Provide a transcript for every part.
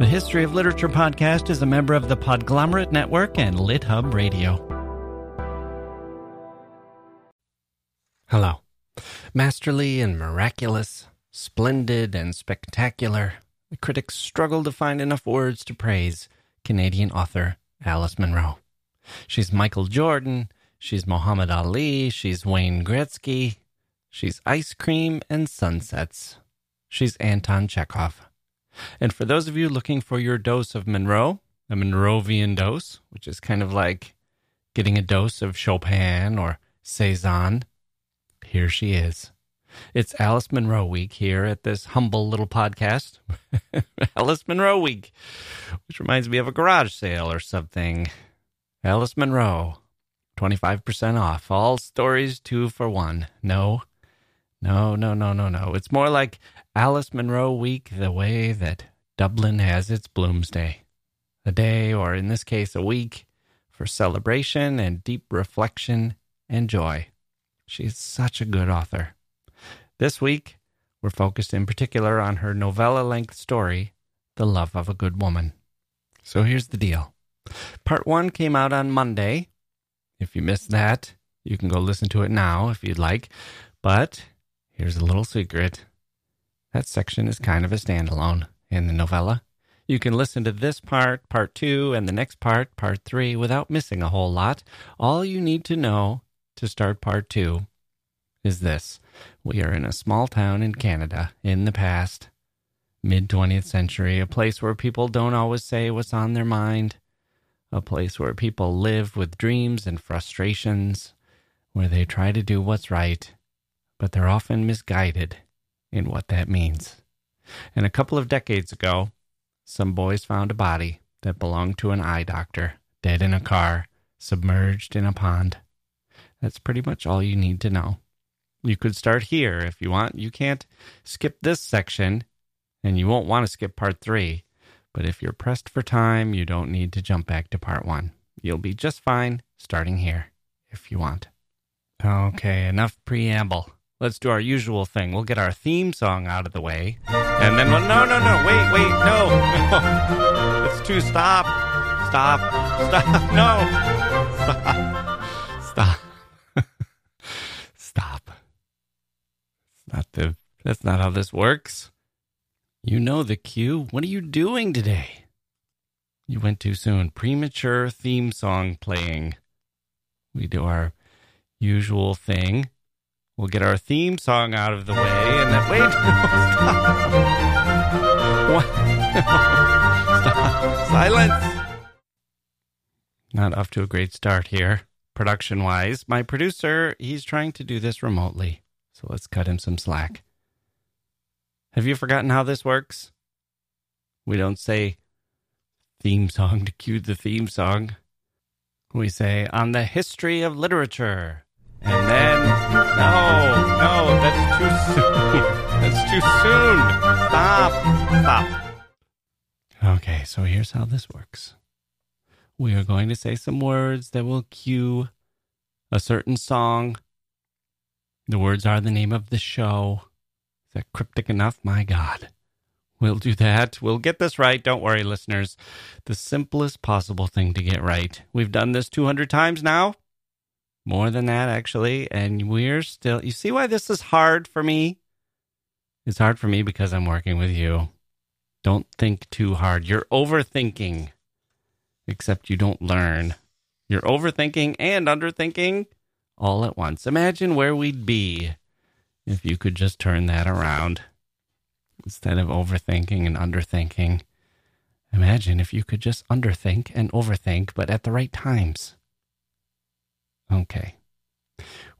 The History of Literature podcast is a member of the Podglomerate Network and LitHub Radio. Hello. Masterly and miraculous, splendid and spectacular, the critics struggle to find enough words to praise Canadian author Alice Munro. She's Michael Jordan, she's Muhammad Ali, she's Wayne Gretzky, she's ice cream and sunsets. She's Anton Chekhov. And for those of you looking for your dose of Munro, a Monrovian dose, which is kind of like getting a dose of Chopin or Cezanne, here she is. It's Alice Munro Week here at this humble little podcast. Alice Munro Week, which reminds me of a garage sale or something. Alice Munro, 25% off. All stories two for one. No, no, no, no, no, no. It's more like Alice Munro Week the way that Dublin has its Bloomsday. A day, or in this case, a week, for celebration and deep reflection and joy. She's such a good author. This week, we're focused in particular on her novella length story, The Love of a Good Woman. So here's the deal Part one came out on Monday. If you missed that, you can go listen to it now if you'd like. But Here's a little secret. That section is kind of a standalone in the novella. You can listen to this part, part two, and the next part, part three, without missing a whole lot. All you need to know to start part two is this We are in a small town in Canada in the past, mid 20th century, a place where people don't always say what's on their mind, a place where people live with dreams and frustrations, where they try to do what's right but they're often misguided in what that means. And a couple of decades ago, some boys found a body that belonged to an eye doctor, dead in a car, submerged in a pond. That's pretty much all you need to know. You could start here if you want. You can't skip this section, and you won't want to skip part three. But if you're pressed for time, you don't need to jump back to part one. You'll be just fine starting here if you want. Okay, enough preamble let's do our usual thing. We'll get our theme song out of the way. And then, well, no, no, no, wait, wait, no. It's too, stop, stop, stop, no. Stop. Stop. stop. Not the, that's not how this works. You know the cue. What are you doing today? You went too soon. Premature theme song playing. We do our usual thing. We'll get our theme song out of the way and then wait. stop. What? stop. Silence. Not off to a great start here, production wise. My producer, he's trying to do this remotely. So let's cut him some slack. Have you forgotten how this works? We don't say theme song to cue the theme song. We say on the history of literature. And then, no, no, that's too soon. That's too soon. Stop. Stop. Okay, so here's how this works. We are going to say some words that will cue a certain song. The words are the name of the show. Is that cryptic enough? My God. We'll do that. We'll get this right. Don't worry, listeners. The simplest possible thing to get right. We've done this 200 times now more than that actually. And we're still you see why this is hard for me? It's hard for me because i'm working with you. Don't think too hard. You're overthinking except you don't learn. You're overthinking and underthinking all at once. Imagine where we'd be if you could just turn that around instead of overthinking and underthinking. Imagine if you could just underthink and overthink but at the right times Okay.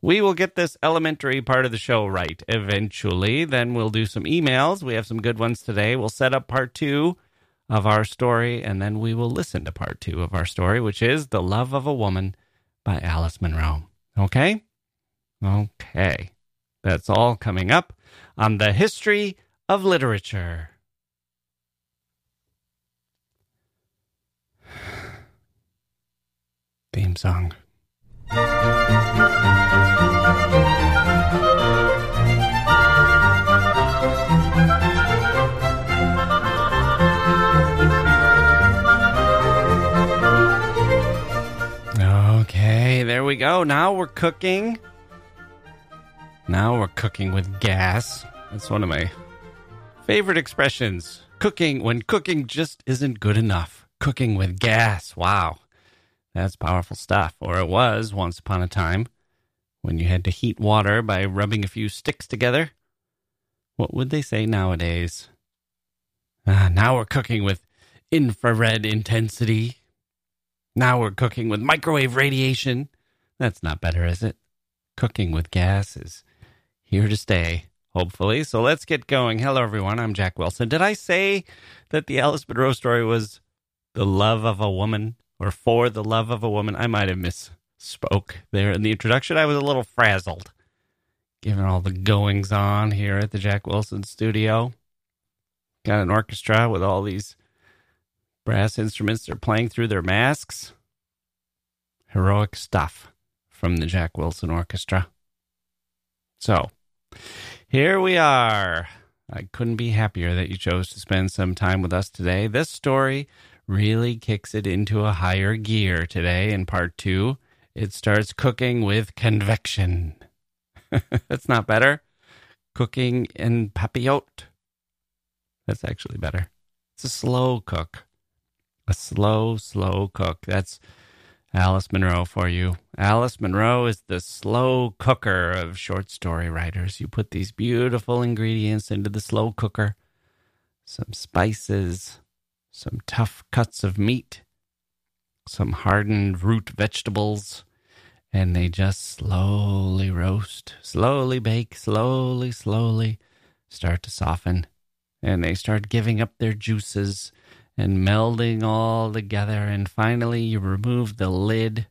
We will get this elementary part of the show right eventually. Then we'll do some emails. We have some good ones today. We'll set up part two of our story, and then we will listen to part two of our story, which is The Love of a Woman by Alice Munro. Okay? Okay. That's all coming up on the history of literature. Theme song we go. Now we're cooking. Now we're cooking with gas. That's one of my favorite expressions. Cooking when cooking just isn't good enough. Cooking with gas. Wow. That's powerful stuff. Or it was once upon a time when you had to heat water by rubbing a few sticks together. What would they say nowadays? Ah, now we're cooking with infrared intensity. Now we're cooking with microwave radiation. That's not better, is it? Cooking with gas is here to stay, hopefully. So let's get going. Hello, everyone. I'm Jacke Wilson. Did I say that the Alice Munro story was the love of a woman or for the love of a woman? I might have misspoke there in the introduction. I was a little frazzled given all the goings on here at the Jacke Wilson studio. Got an orchestra with all these brass instruments they're playing through their masks. Heroic stuff from the Jacke Wilson Orchestra. So, here we are. I couldn't be happier that you chose to spend some time with us today. This story really kicks it into a higher gear today in part two. It starts cooking with convection. That's not better. Cooking en papillote. That's actually better. It's a slow cook. A slow, slow cook. That's Alice Munro for you. Alice Munro is the slow cooker of short story writers. You put these beautiful ingredients into the slow cooker some spices, some tough cuts of meat, some hardened root vegetables, and they just slowly roast, slowly bake, slowly, slowly start to soften. And they start giving up their juices and melding all together. And finally, you remove the lid,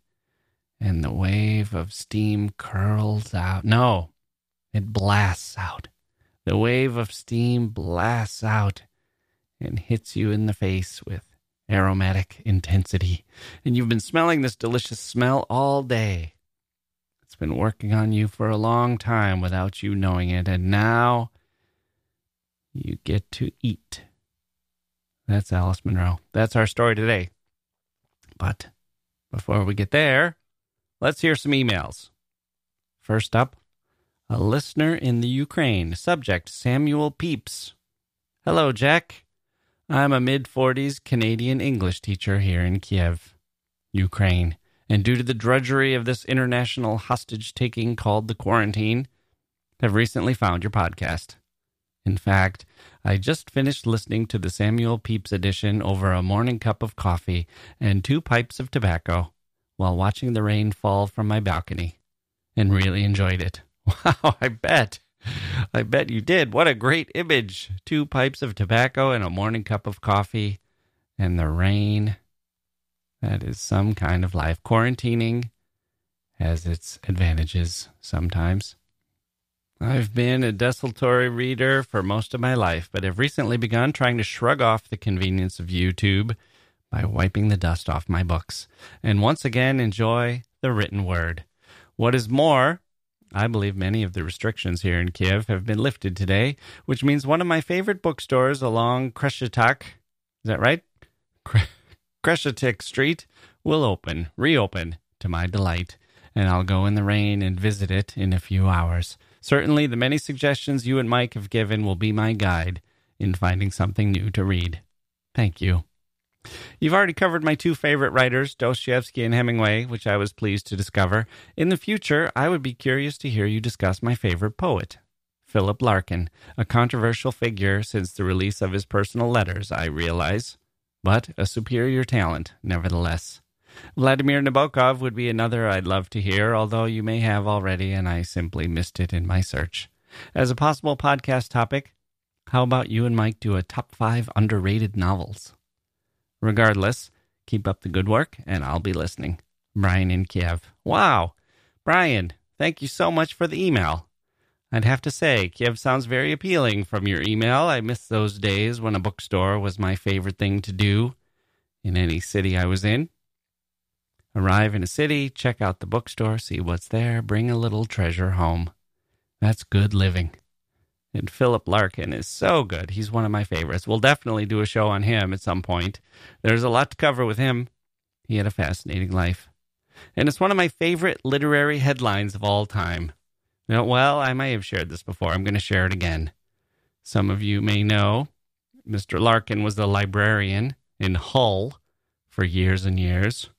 and the wave of steam curls out. No, it blasts out. The wave of steam blasts out and hits you in the face with aromatic intensity. And you've been smelling this delicious smell all day. It's been working on you for a long time without you knowing it. And now you get to eat. That's Alice Munro. That's our story today. But before we get there, let's hear some emails. First up, a listener in the Ukraine. Subject Samuel Pepys. Hello, Jacke. I'm a mid 40s Canadian English teacher here in Kiev, Ukraine. And due to the drudgery of this international hostage taking called the quarantine, have recently found your podcast. In fact, I just finished listening to the Samuel Pepys edition over a morning cup of coffee and two pipes of tobacco while watching the rain fall from my balcony and really enjoyed it. Wow, I bet. I bet you did. What a great image. Two pipes of tobacco and a morning cup of coffee and the rain. That is some kind of life. Quarantining has its advantages sometimes. I've been a desultory reader for most of my life, but have recently begun trying to shrug off the convenience of YouTube by wiping the dust off my books and once again enjoy the written word. What is more, I believe many of the restrictions here in Kiev have been lifted today, which means one of my favorite bookstores along Kreshetak, is that right? Kreshetik Street will open, reopen to my delight, and I'll go in the rain and visit it in a few hours. Certainly, the many suggestions you and Mike have given will be my guide in finding something new to read. Thank you. You've already covered my two favorite writers, Dostoevsky and Hemingway, which I was pleased to discover. In the future, I would be curious to hear you discuss my favorite poet, Philip Larkin, a controversial figure since the release of his personal letters, I realize, but a superior talent, nevertheless. Vladimir Nabokov would be another I'd love to hear, although you may have already and I simply missed it in my search. As a possible podcast topic, how about you and Mike do a top five underrated novels? Regardless, keep up the good work and I'll be listening. Brian in Kiev. Wow. Brian, thank you so much for the email. I'd have to say, Kiev sounds very appealing from your email. I miss those days when a bookstore was my favorite thing to do in any city I was in. Arrive in a city, check out the bookstore, see what's there, bring a little treasure home. That's good living. And Philip Larkin is so good. He's one of my favorites. We'll definitely do a show on him at some point. There's a lot to cover with him. He had a fascinating life. And it's one of my favorite literary headlines of all time. Now, well, I may have shared this before. I'm going to share it again. Some of you may know Mr. Larkin was a librarian in Hull for years and years.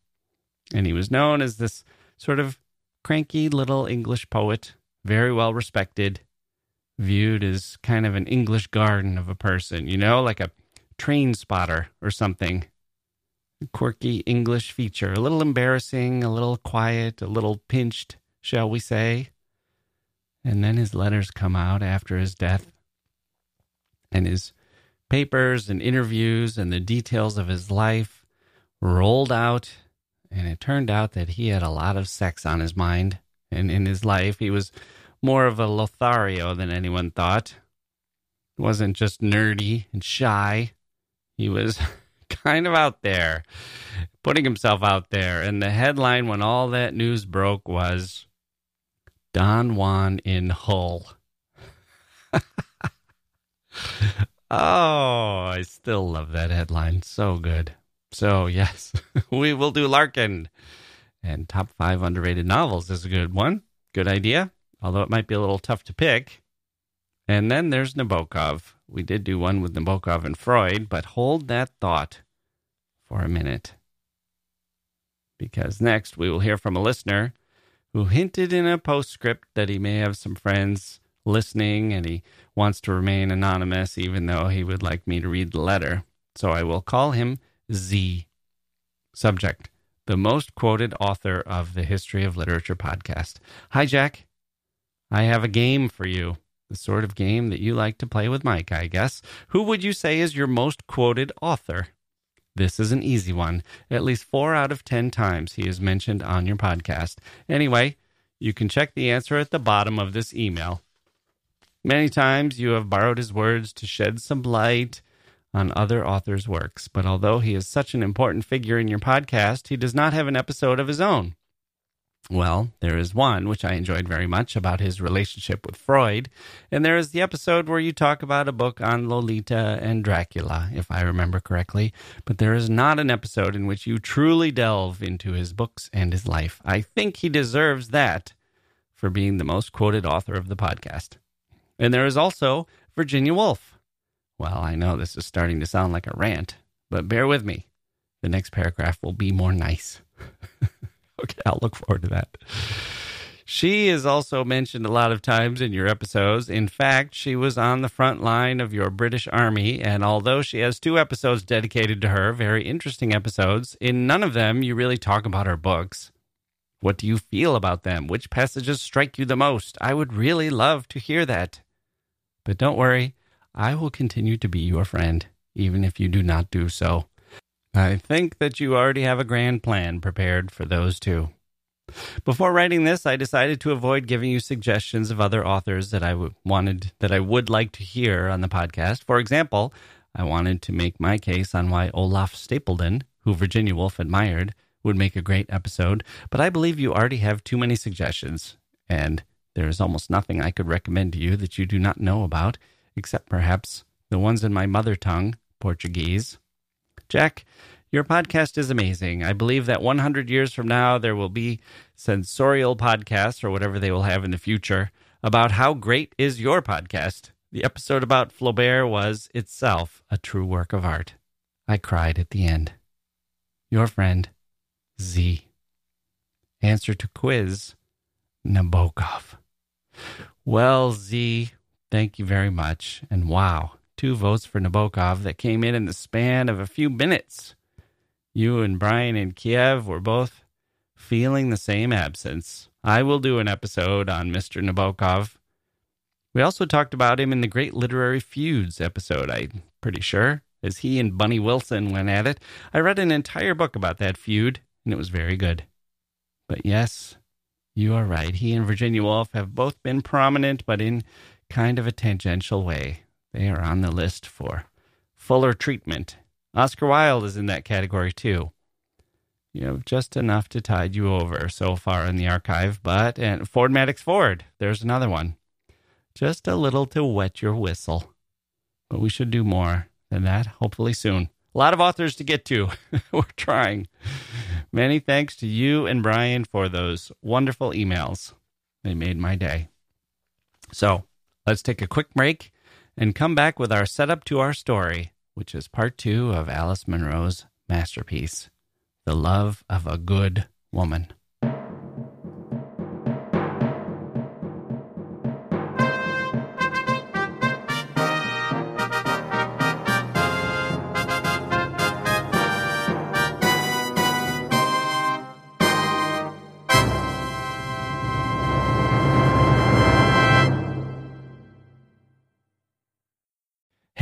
And he was known as this sort of cranky little English poet, very well respected, viewed as kind of an English garden of a person, you know, like a train spotter or something. A quirky English feature, a little embarrassing, a little quiet, a little pinched, shall we say. And then his letters come out after his death. And his papers and interviews and the details of his life rolled out. And it turned out that he had a lot of sex on his mind and in his life. He was more of a Lothario than anyone thought. He wasn't just nerdy and shy. He was kind of out there, putting himself out there. And the headline when all that news broke was Don Juan in Hull. oh, I still love that headline. So good. So, yes, we will do Larkin. And top five underrated novels is a good one. Good idea, although it might be a little tough to pick. And then there's Nabokov. We did do one with Nabokov and Freud, but hold that thought for a minute. Because next we will hear from a listener who hinted in a postscript that he may have some friends listening and he wants to remain anonymous, even though he would like me to read the letter. So I will call him Z. Subject The most quoted author of the History of Literature podcast. Hi, Jacke. I have a game for you. The sort of game that you like to play with Mike, I guess. Who would you say is your most quoted author? This is an easy one. At least four out of 10 times he is mentioned on your podcast. Anyway, you can check the answer at the bottom of this email. Many times you have borrowed his words to shed some light on other authors' works, but although he is such an important figure in your podcast, he does not have an episode of his own. Well, there is one which I enjoyed very much about his relationship with Freud, and there is the episode where you talk about a book on Lolita and Dracula, if I remember correctly. But there is not an episode in which you truly delve into his books and his life. I think he deserves that for being the most quoted author of the podcast. And there is also Virginia Woolf. Well, I know this is starting to sound like a rant, but bear with me. The next paragraph will be more nice. okay, I'll look forward to that. She is also mentioned a lot of times in your episodes. In fact, she was on the front line of your British Army, and although she has two episodes dedicated to her, very interesting episodes, in none of them you really talk about her books. What do you feel about them? Which passages strike you the most? I would really love to hear that. But don't worry, I will continue to be your friend, even if you do not do so. I think that you already have a grand plan prepared for those two. Before writing this, I decided to avoid giving you suggestions of other authors that I w- wanted that I would like to hear on the podcast. For example, I wanted to make my case on why Olaf Stapledon, who Virginia Woolf admired, would make a great episode, but I believe you already have too many suggestions, and there is almost nothing I could recommend to you that you do not know about, except perhaps the ones in my mother tongue, Portuguese. Jacke, your podcast is amazing. I believe that 100 years from now, there will be sensorial podcasts or whatever they will have in the future about how great is your podcast. The episode about Flaubert was itself a true work of art. I cried at the end. Your friend, Z. Answer to quiz Nabokov. Well, Z, thank you very much. And wow, two votes for Nabokov that came in in the span of a few minutes. You and Brian in Kiev were both feeling the same absence. I will do an episode on Mr. Nabokov. We also talked about him in the Great Literary Feuds episode, I'm pretty sure, as he and Bunny Wilson went at it. I read an entire book about that feud, and it was very good. But yes, you are right. He and Virginia Woolf have both been prominent, but in kind of a tangential way. They are on the list for fuller treatment. Oscar Wilde is in that category too. You have just enough to tide you over so far in the archive, but and Ford Madox Ford, there's another one. Just a little to wet your whistle. But we should do more than that, hopefully soon. A lot of authors to get to. We're trying. Many thanks to you and Brian for those wonderful emails. They made my day. So let's take a quick break and come back with our setup to our story, which is part two of Alice Munro's masterpiece, The Love of a Good Woman.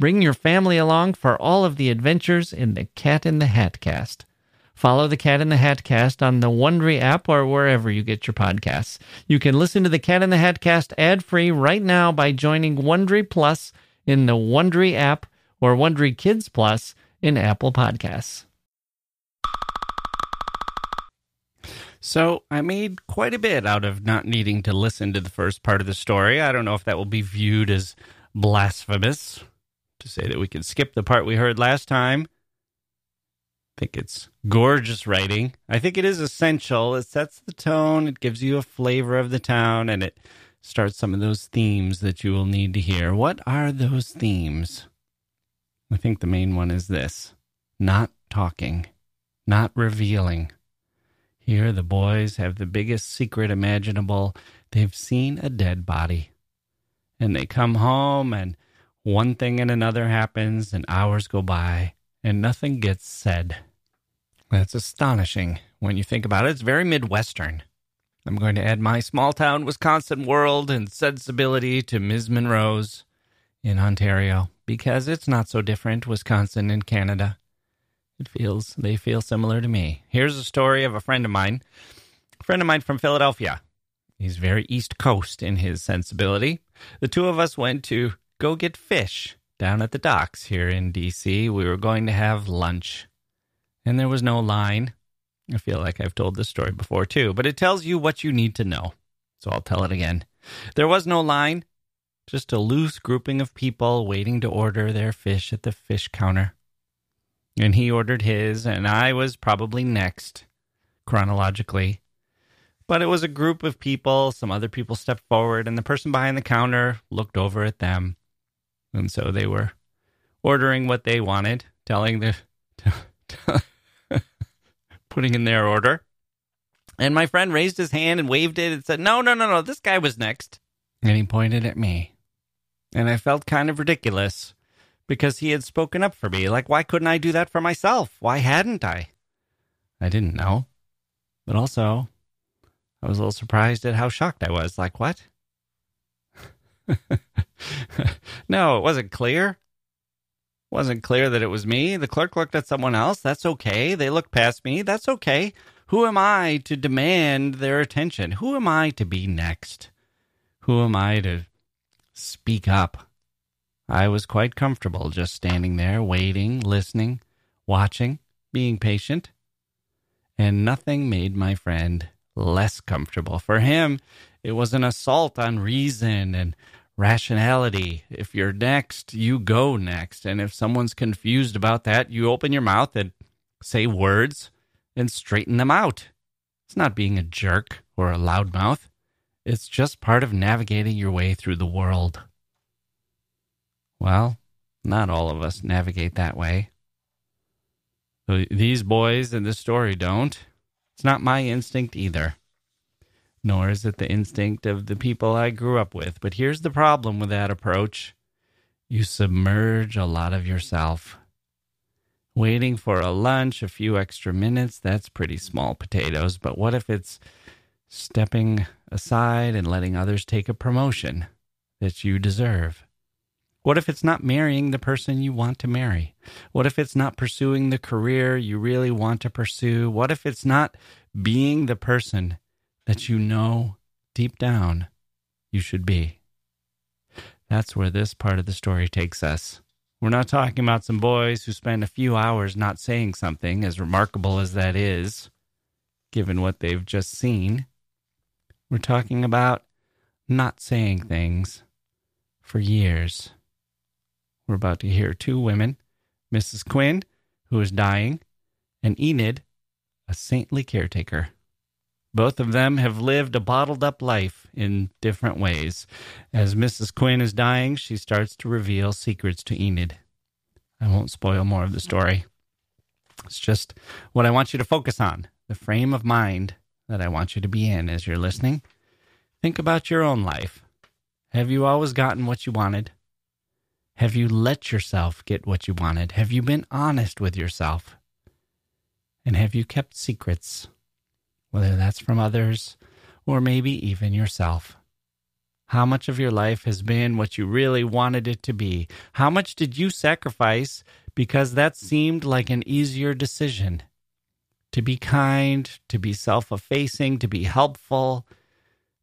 Bring your family along for all of the adventures in the Cat in the Hat cast. Follow the Cat in the Hat cast on the Wondery app or wherever you get your podcasts. You can listen to the Cat in the Hat cast ad free right now by joining Wondery Plus in the Wondery app or Wondery Kids Plus in Apple Podcasts. So, I made quite a bit out of not needing to listen to the first part of the story. I don't know if that will be viewed as blasphemous to say that we can skip the part we heard last time. I think it's gorgeous writing. I think it is essential. It sets the tone, it gives you a flavor of the town, and it starts some of those themes that you will need to hear. What are those themes? I think the main one is this not talking, not revealing. Here, the boys have the biggest secret imaginable. They've seen a dead body. And they come home and one thing and another happens, and hours go by, and nothing gets said. That's astonishing when you think about it. It's very Midwestern. I'm going to add my small town Wisconsin world and sensibility to Ms. Munro's in Ontario because it's not so different, Wisconsin and Canada. It feels, they feel similar to me. Here's a story of a friend of mine, a friend of mine from Philadelphia. He's very East Coast in his sensibility. The two of us went to go get fish down at the docks here in DC. We were going to have lunch, and there was no line. I feel like I've told this story before too, but it tells you what you need to know. So I'll tell it again. There was no line, just a loose grouping of people waiting to order their fish at the fish counter. And he ordered his, and I was probably next, chronologically. But it was a group of people. Some other people stepped forward, and the person behind the counter looked over at them. And so they were ordering what they wanted, telling the, putting in their order. And my friend raised his hand and waved it and said, No, no, no, no, this guy was next. And he pointed at me. And I felt kind of ridiculous because he had spoken up for me. Like, why couldn't I do that for myself? Why hadn't I? I didn't know. But also, I was a little surprised at how shocked I was. Like, what? no, it wasn't clear. It wasn't clear that it was me. The clerk looked at someone else. That's okay. They looked past me. That's okay. Who am I to demand their attention? Who am I to be next? Who am I to speak up? I was quite comfortable just standing there, waiting, listening, watching, being patient. And nothing made my friend less comfortable. For him, it was an assault on reason and rationality. If you're next, you go next. And if someone's confused about that, you open your mouth and say words and straighten them out. It's not being a jerk or a loudmouth. It's just part of navigating your way through the world. Well, not all of us navigate that way. These boys in this story don't. It's not my instinct either. Nor is it the instinct of the people I grew up with. But here's the problem with that approach you submerge a lot of yourself. Waiting for a lunch, a few extra minutes, that's pretty small potatoes. But what if it's stepping aside and letting others take a promotion that you deserve? What if it's not marrying the person you want to marry? What if it's not pursuing the career you really want to pursue? What if it's not being the person that you know deep down you should be? That's where this part of the story takes us. We're not talking about some boys who spend a few hours not saying something, as remarkable as that is, given what they've just seen. We're talking about not saying things for years. We're about to hear two women Mrs. Quinn, who is dying, and Enid, a saintly caretaker. Both of them have lived a bottled up life in different ways. As Mrs. Quinn is dying, she starts to reveal secrets to Enid. I won't spoil more of the story. It's just what I want you to focus on the frame of mind that I want you to be in as you're listening. Think about your own life. Have you always gotten what you wanted? Have you let yourself get what you wanted? Have you been honest with yourself? And have you kept secrets, whether that's from others or maybe even yourself? How much of your life has been what you really wanted it to be? How much did you sacrifice because that seemed like an easier decision? To be kind, to be self effacing, to be helpful,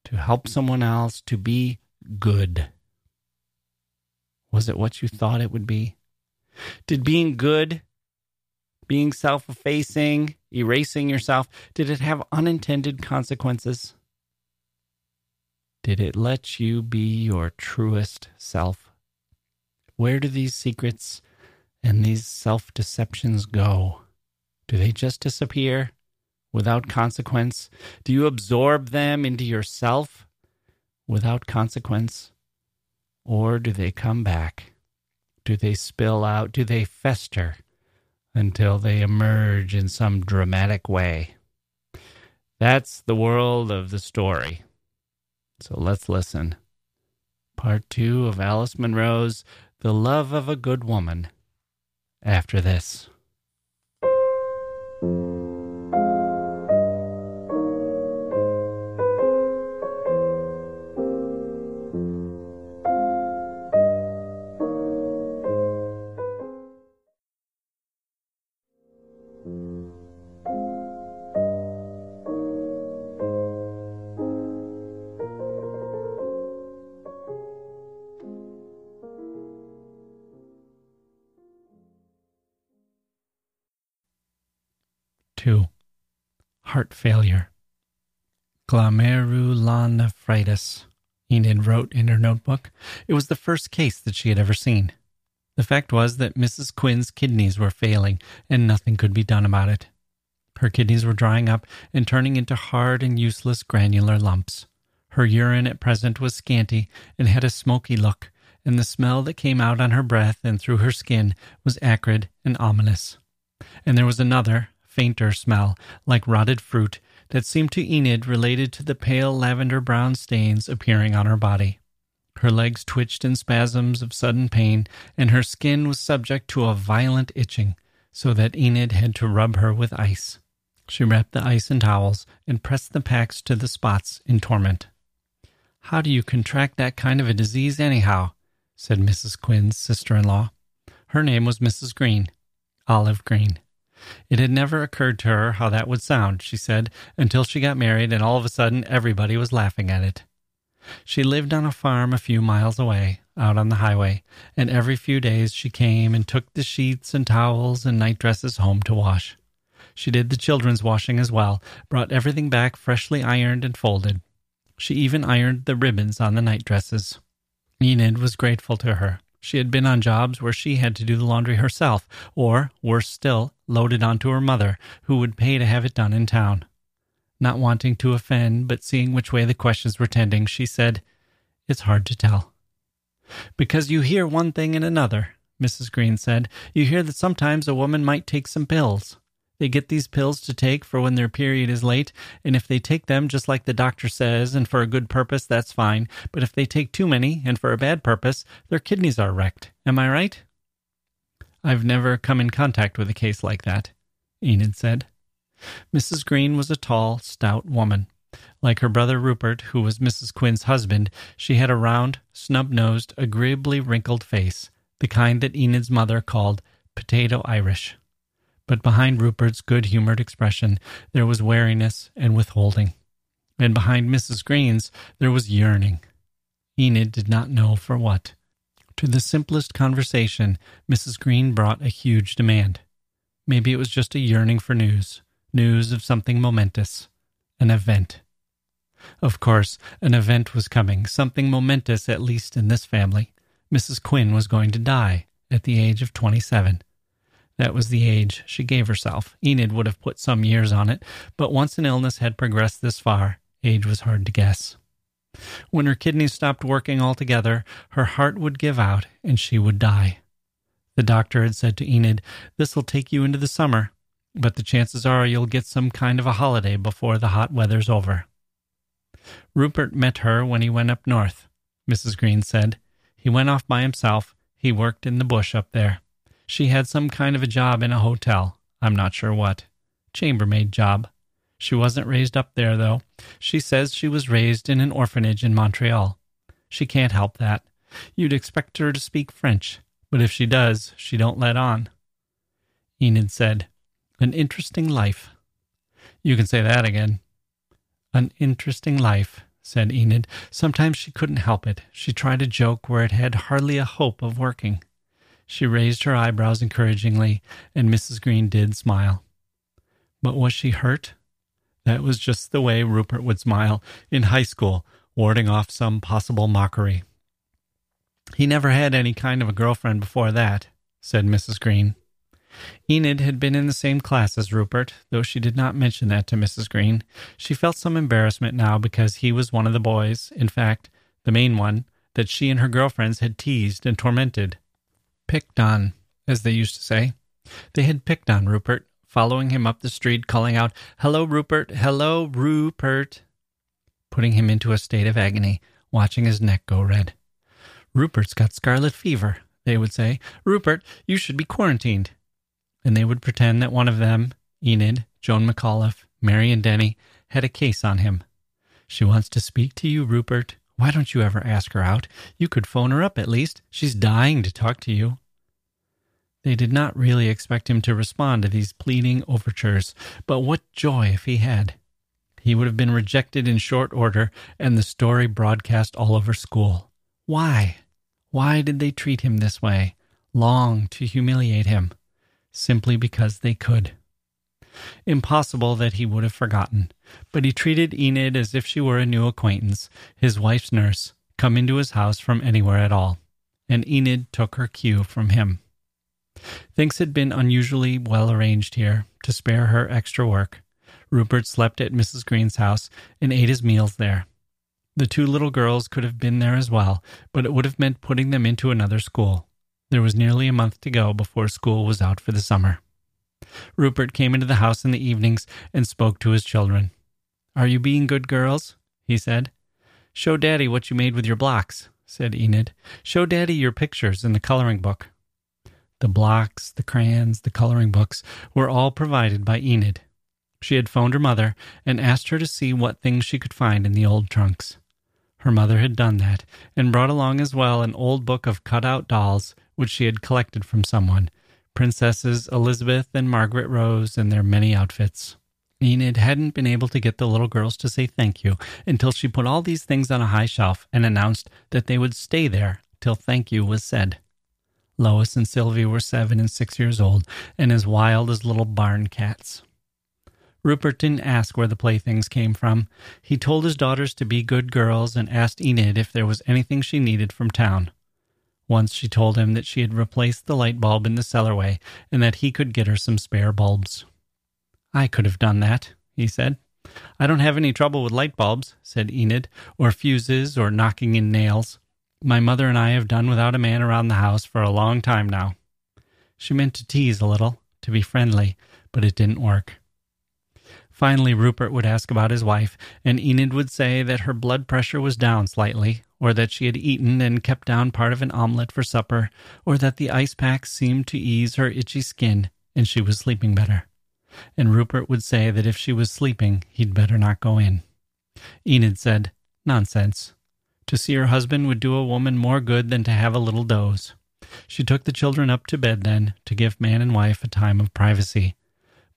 to help someone else, to be good. Was it what you thought it would be? Did being good, being self effacing, erasing yourself, did it have unintended consequences? Did it let you be your truest self? Where do these secrets and these self deceptions go? Do they just disappear without consequence? Do you absorb them into yourself without consequence? Or do they come back? Do they spill out? Do they fester until they emerge in some dramatic way? That's the world of the story. So let's listen. Part two of Alice Munro's The Love of a Good Woman after this. Failure. Glomerulonephritis, Enid wrote in her notebook. It was the first case that she had ever seen. The fact was that Mrs. Quinn's kidneys were failing, and nothing could be done about it. Her kidneys were drying up and turning into hard and useless granular lumps. Her urine at present was scanty and had a smoky look, and the smell that came out on her breath and through her skin was acrid and ominous. And there was another, fainter smell, like rotted fruit, that seemed to Enid related to the pale lavender brown stains appearing on her body. Her legs twitched in spasms of sudden pain, and her skin was subject to a violent itching, so that Enid had to rub her with ice. She wrapped the ice in towels and pressed the packs to the spots in torment. How do you contract that kind of a disease, anyhow? said Mrs. Quinn's sister in law. Her name was Mrs. Green, Olive Green. It had never occurred to her how that would sound, she said, until she got married and all of a sudden everybody was laughing at it. She lived on a farm a few miles away, out on the highway, and every few days she came and took the sheets and towels and night dresses home to wash. She did the children's washing as well, brought everything back freshly ironed and folded. She even ironed the ribbons on the night dresses. Enid was grateful to her. She had been on jobs where she had to do the laundry herself, or, worse still, loaded onto her mother, who would pay to have it done in town. Not wanting to offend, but seeing which way the questions were tending, she said, It's hard to tell. Because you hear one thing and another, Mrs. Green said. You hear that sometimes a woman might take some pills. They get these pills to take for when their period is late, and if they take them just like the doctor says and for a good purpose, that's fine. But if they take too many and for a bad purpose, their kidneys are wrecked. Am I right? I've never come in contact with a case like that, Enid said. Mrs. Green was a tall, stout woman. Like her brother Rupert, who was Mrs. Quinn's husband, she had a round, snub nosed, agreeably wrinkled face, the kind that Enid's mother called potato Irish. But behind Rupert's good humored expression, there was wariness and withholding. And behind Mrs. Green's, there was yearning. Enid did not know for what. To the simplest conversation, Mrs. Green brought a huge demand. Maybe it was just a yearning for news, news of something momentous, an event. Of course, an event was coming, something momentous at least in this family. Mrs. Quinn was going to die at the age of 27. That was the age she gave herself. Enid would have put some years on it, but once an illness had progressed this far, age was hard to guess. When her kidneys stopped working altogether, her heart would give out and she would die. The doctor had said to Enid, This'll take you into the summer, but the chances are you'll get some kind of a holiday before the hot weather's over. Rupert met her when he went up north, Mrs. Green said. He went off by himself. He worked in the bush up there. She had some kind of a job in a hotel. I'm not sure what. Chambermaid job. She wasn't raised up there, though. She says she was raised in an orphanage in Montreal. She can't help that. You'd expect her to speak French, but if she does, she don't let on. Enid said, An interesting life. You can say that again. An interesting life, said Enid. Sometimes she couldn't help it. She tried a joke where it had hardly a hope of working. She raised her eyebrows encouragingly, and Mrs. Green did smile. But was she hurt? That was just the way Rupert would smile in high school, warding off some possible mockery. He never had any kind of a girlfriend before that, said Mrs. Green. Enid had been in the same class as Rupert, though she did not mention that to Mrs. Green. She felt some embarrassment now because he was one of the boys, in fact, the main one, that she and her girlfriends had teased and tormented picked on, as they used to say. They had picked on Rupert, following him up the street, calling out, Hello, Rupert! Hello, Rupert! Putting him into a state of agony, watching his neck go red. Rupert's got scarlet fever, they would say. Rupert, you should be quarantined. And they would pretend that one of them, Enid, Joan McAuliffe, Marion Denny, had a case on him. She wants to speak to you, Rupert. Why don't you ever ask her out? You could phone her up at least. She's dying to talk to you. They did not really expect him to respond to these pleading overtures, but what joy if he had! He would have been rejected in short order and the story broadcast all over school. Why? Why did they treat him this way? Long to humiliate him? Simply because they could. Impossible that he would have forgotten. But he treated Enid as if she were a new acquaintance, his wife's nurse, come into his house from anywhere at all. And Enid took her cue from him. Things had been unusually well arranged here, to spare her extra work. Rupert slept at Mrs. Green's house and ate his meals there. The two little girls could have been there as well, but it would have meant putting them into another school. There was nearly a month to go before school was out for the summer. Rupert came into the house in the evenings and spoke to his children. Are you being good girls? he said. Show Daddy what you made with your blocks, said Enid. Show Daddy your pictures in the coloring book. The blocks, the crayons, the coloring books were all provided by Enid. She had phoned her mother and asked her to see what things she could find in the old trunks. Her mother had done that, and brought along as well an old book of cut out dolls which she had collected from someone, Princesses Elizabeth and Margaret Rose and their many outfits. Enid hadn't been able to get the little girls to say thank you until she put all these things on a high shelf and announced that they would stay there till thank you was said. Lois and Sylvie were seven and six years old and as wild as little barn cats. Rupert didn't ask where the playthings came from. He told his daughters to be good girls and asked Enid if there was anything she needed from town. Once she told him that she had replaced the light bulb in the cellarway and that he could get her some spare bulbs. I could have done that, he said. I don't have any trouble with light bulbs, said Enid, or fuses or knocking in nails. My mother and I have done without a man around the house for a long time now. She meant to tease a little, to be friendly, but it didn't work. Finally, Rupert would ask about his wife, and Enid would say that her blood pressure was down slightly, or that she had eaten and kept down part of an omelette for supper, or that the ice pack seemed to ease her itchy skin and she was sleeping better. And Rupert would say that if she was sleeping, he'd better not go in. Enid said, Nonsense. To see her husband would do a woman more good than to have a little doze. She took the children up to bed then, to give man and wife a time of privacy.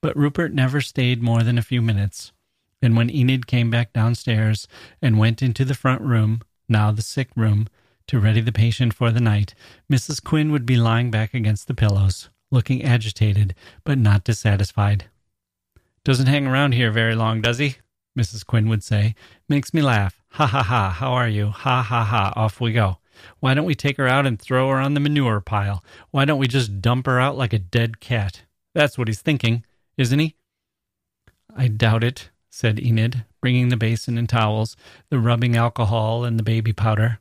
But Rupert never stayed more than a few minutes. And when Enid came back downstairs and went into the front room, now the sick room, to ready the patient for the night, Mrs. Quinn would be lying back against the pillows, looking agitated but not dissatisfied. Doesn't hang around here very long, does he? Mrs. Quinn would say. Makes me laugh. Ha ha ha, how are you? Ha ha ha, off we go. Why don't we take her out and throw her on the manure pile? Why don't we just dump her out like a dead cat? That's what he's thinking, isn't he? I doubt it, said Enid, bringing the basin and towels, the rubbing alcohol, and the baby powder.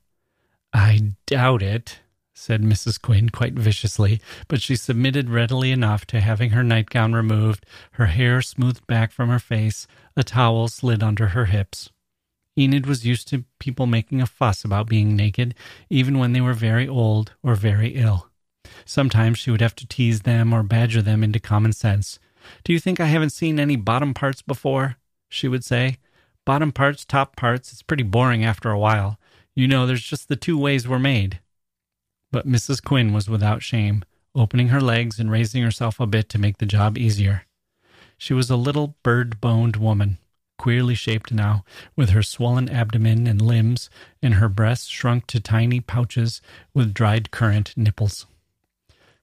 I doubt it, said Mrs. Quinn quite viciously, but she submitted readily enough to having her nightgown removed, her hair smoothed back from her face, a towel slid under her hips. Enid was used to people making a fuss about being naked, even when they were very old or very ill. Sometimes she would have to tease them or badger them into common sense. Do you think I haven't seen any bottom parts before? She would say. Bottom parts, top parts, it's pretty boring after a while. You know, there's just the two ways we're made. But Mrs. Quinn was without shame, opening her legs and raising herself a bit to make the job easier. She was a little bird boned woman, queerly shaped now, with her swollen abdomen and limbs, and her breasts shrunk to tiny pouches with dried currant nipples.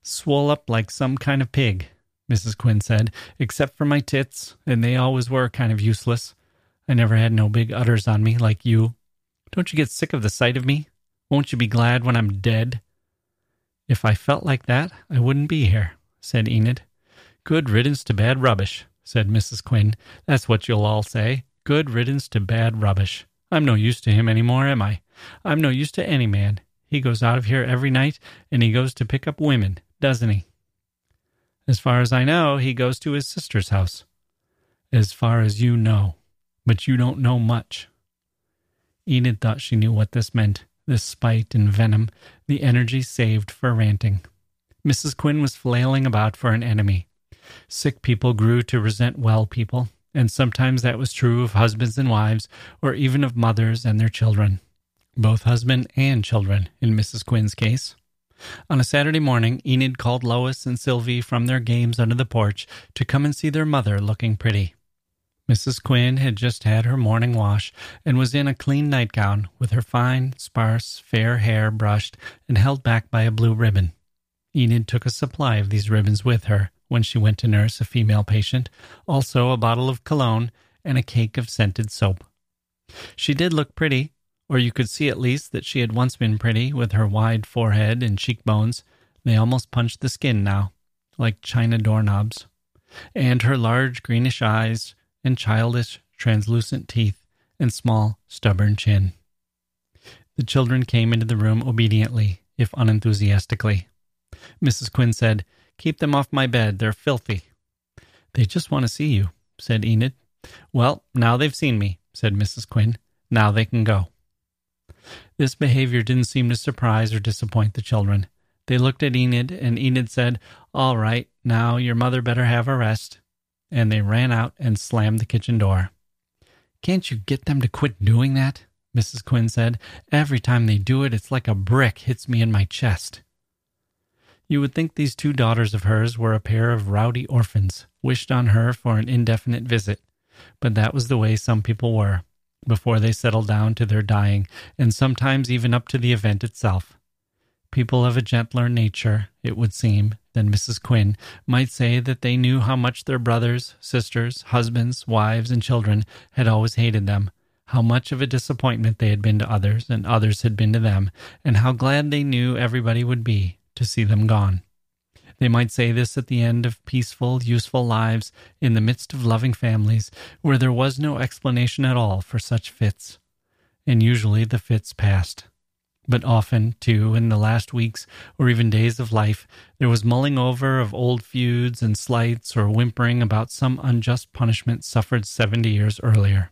Swole up like some kind of pig, Mrs. Quinn said, except for my tits, and they always were kind of useless. I never had no big udders on me like you. Don't you get sick of the sight of me? Won't you be glad when I'm dead? If I felt like that, I wouldn't be here, said Enid. Good riddance to bad rubbish, said Mrs. Quinn. That's what you'll all say. Good riddance to bad rubbish. I'm no use to him any more, am I? I'm no use to any man. He goes out of here every night, and he goes to pick up women, doesn't he? As far as I know, he goes to his sister's house. As far as you know. But you don't know much. Enid thought she knew what this meant this spite and venom, the energy saved for ranting. Mrs. Quinn was flailing about for an enemy. Sick people grew to resent well people, and sometimes that was true of husbands and wives, or even of mothers and their children. Both husband and children, in Mrs. Quinn's case. On a Saturday morning, Enid called Lois and Sylvie from their games under the porch to come and see their mother looking pretty. Mrs. Quinn had just had her morning wash and was in a clean nightgown with her fine, sparse, fair hair brushed and held back by a blue ribbon. Enid took a supply of these ribbons with her when she went to nurse a female patient, also a bottle of cologne and a cake of scented soap. She did look pretty, or you could see at least that she had once been pretty with her wide forehead and cheekbones. They almost punched the skin now, like china doorknobs. And her large greenish eyes and childish, translucent teeth and small, stubborn chin. The children came into the room obediently, if unenthusiastically. Mrs. Quinn said, Keep them off my bed. They're filthy. They just want to see you, said Enid. Well, now they've seen me, said Mrs. Quinn. Now they can go. This behavior didn't seem to surprise or disappoint the children. They looked at Enid, and Enid said, All right, now your mother better have a rest and they ran out and slammed the kitchen door. Can't you get them to quit doing that? Mrs. Quinn said. Every time they do it, it's like a brick hits me in my chest. You would think these two daughters of hers were a pair of rowdy orphans, wished on her for an indefinite visit, but that was the way some people were, before they settled down to their dying, and sometimes even up to the event itself. People of a gentler nature, it would seem, than Mrs. Quinn might say that they knew how much their brothers, sisters, husbands, wives, and children had always hated them, how much of a disappointment they had been to others, and others had been to them, and how glad they knew everybody would be to see them gone. They might say this at the end of peaceful, useful lives in the midst of loving families where there was no explanation at all for such fits. And usually the fits passed. But often, too, in the last weeks or even days of life, there was mulling over of old feuds and slights or whimpering about some unjust punishment suffered seventy years earlier.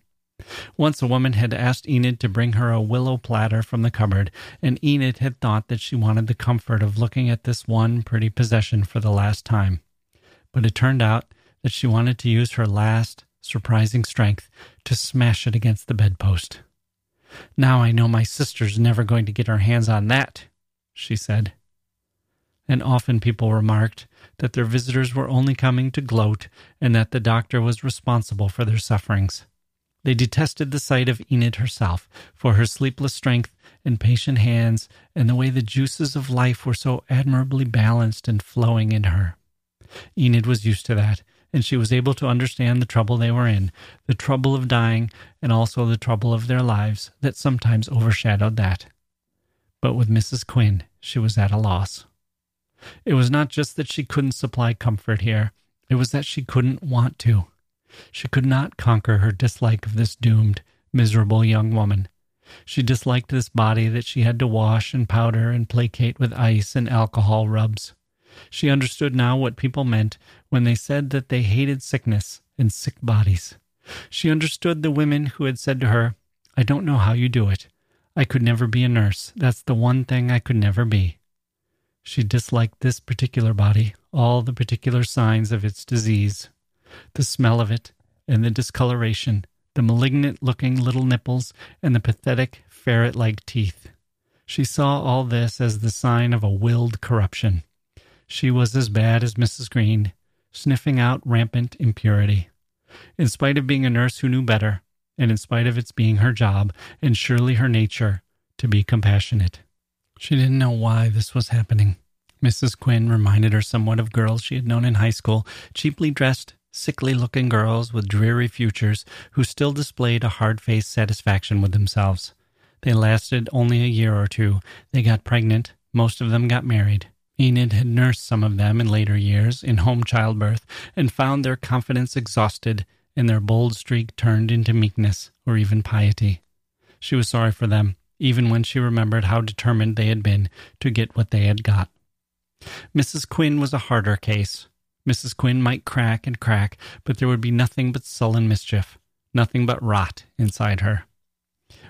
Once a woman had asked Enid to bring her a willow platter from the cupboard, and Enid had thought that she wanted the comfort of looking at this one pretty possession for the last time. But it turned out that she wanted to use her last, surprising strength to smash it against the bedpost. Now I know my sister's never going to get her hands on that, she said. And often people remarked that their visitors were only coming to gloat and that the doctor was responsible for their sufferings. They detested the sight of Enid herself for her sleepless strength and patient hands and the way the juices of life were so admirably balanced and flowing in her. Enid was used to that, and she was able to understand the trouble they were in, the trouble of dying, and also the trouble of their lives that sometimes overshadowed that. But with Mrs. Quinn, she was at a loss. It was not just that she couldn't supply comfort here, it was that she couldn't want to. She could not conquer her dislike of this doomed, miserable young woman. She disliked this body that she had to wash and powder and placate with ice and alcohol rubs. She understood now what people meant when they said that they hated sickness and sick bodies. She understood the women who had said to her, I don't know how you do it. I could never be a nurse. That's the one thing I could never be. She disliked this particular body, all the particular signs of its disease, the smell of it, and the discoloration, the malignant looking little nipples, and the pathetic ferret like teeth. She saw all this as the sign of a willed corruption. She was as bad as Mrs. Green, sniffing out rampant impurity. In spite of being a nurse who knew better, and in spite of its being her job, and surely her nature, to be compassionate. She didn't know why this was happening. Mrs. Quinn reminded her somewhat of girls she had known in high school, cheaply dressed, sickly looking girls with dreary futures who still displayed a hard faced satisfaction with themselves. They lasted only a year or two. They got pregnant. Most of them got married. Enid had nursed some of them in later years in home childbirth and found their confidence exhausted and their bold streak turned into meekness or even piety. She was sorry for them, even when she remembered how determined they had been to get what they had got. Mrs. Quinn was a harder case. Mrs. Quinn might crack and crack, but there would be nothing but sullen mischief, nothing but rot inside her.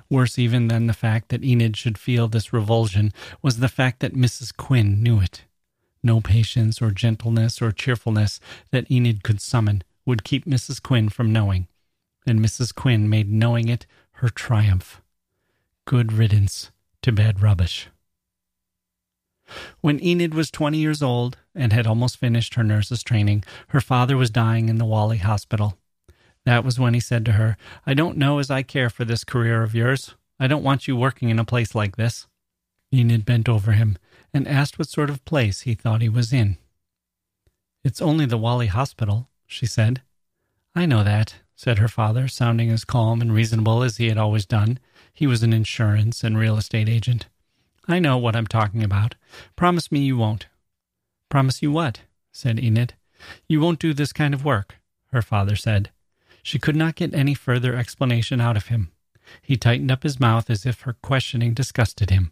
Worse even than the fact that Enid should feel this revulsion was the fact that Mrs. Quinn knew it. No patience or gentleness or cheerfulness that Enid could summon would keep Mrs. Quinn from knowing, and Mrs. Quinn made knowing it her triumph. Good riddance to bad rubbish. When Enid was 20 years old and had almost finished her nurse's training, her father was dying in the Walley Hospital. That was when he said to her, I don't know as I care for this career of yours. I don't want you working in a place like this. Enid bent over him and asked what sort of place he thought he was in. It's only the Walley Hospital, she said. I know that, said her father, sounding as calm and reasonable as he had always done. He was an insurance and real estate agent. I know what I'm talking about. Promise me you won't. Promise you what? said Enid. You won't do this kind of work, her father said. She could not get any further explanation out of him. He tightened up his mouth as if her questioning disgusted him.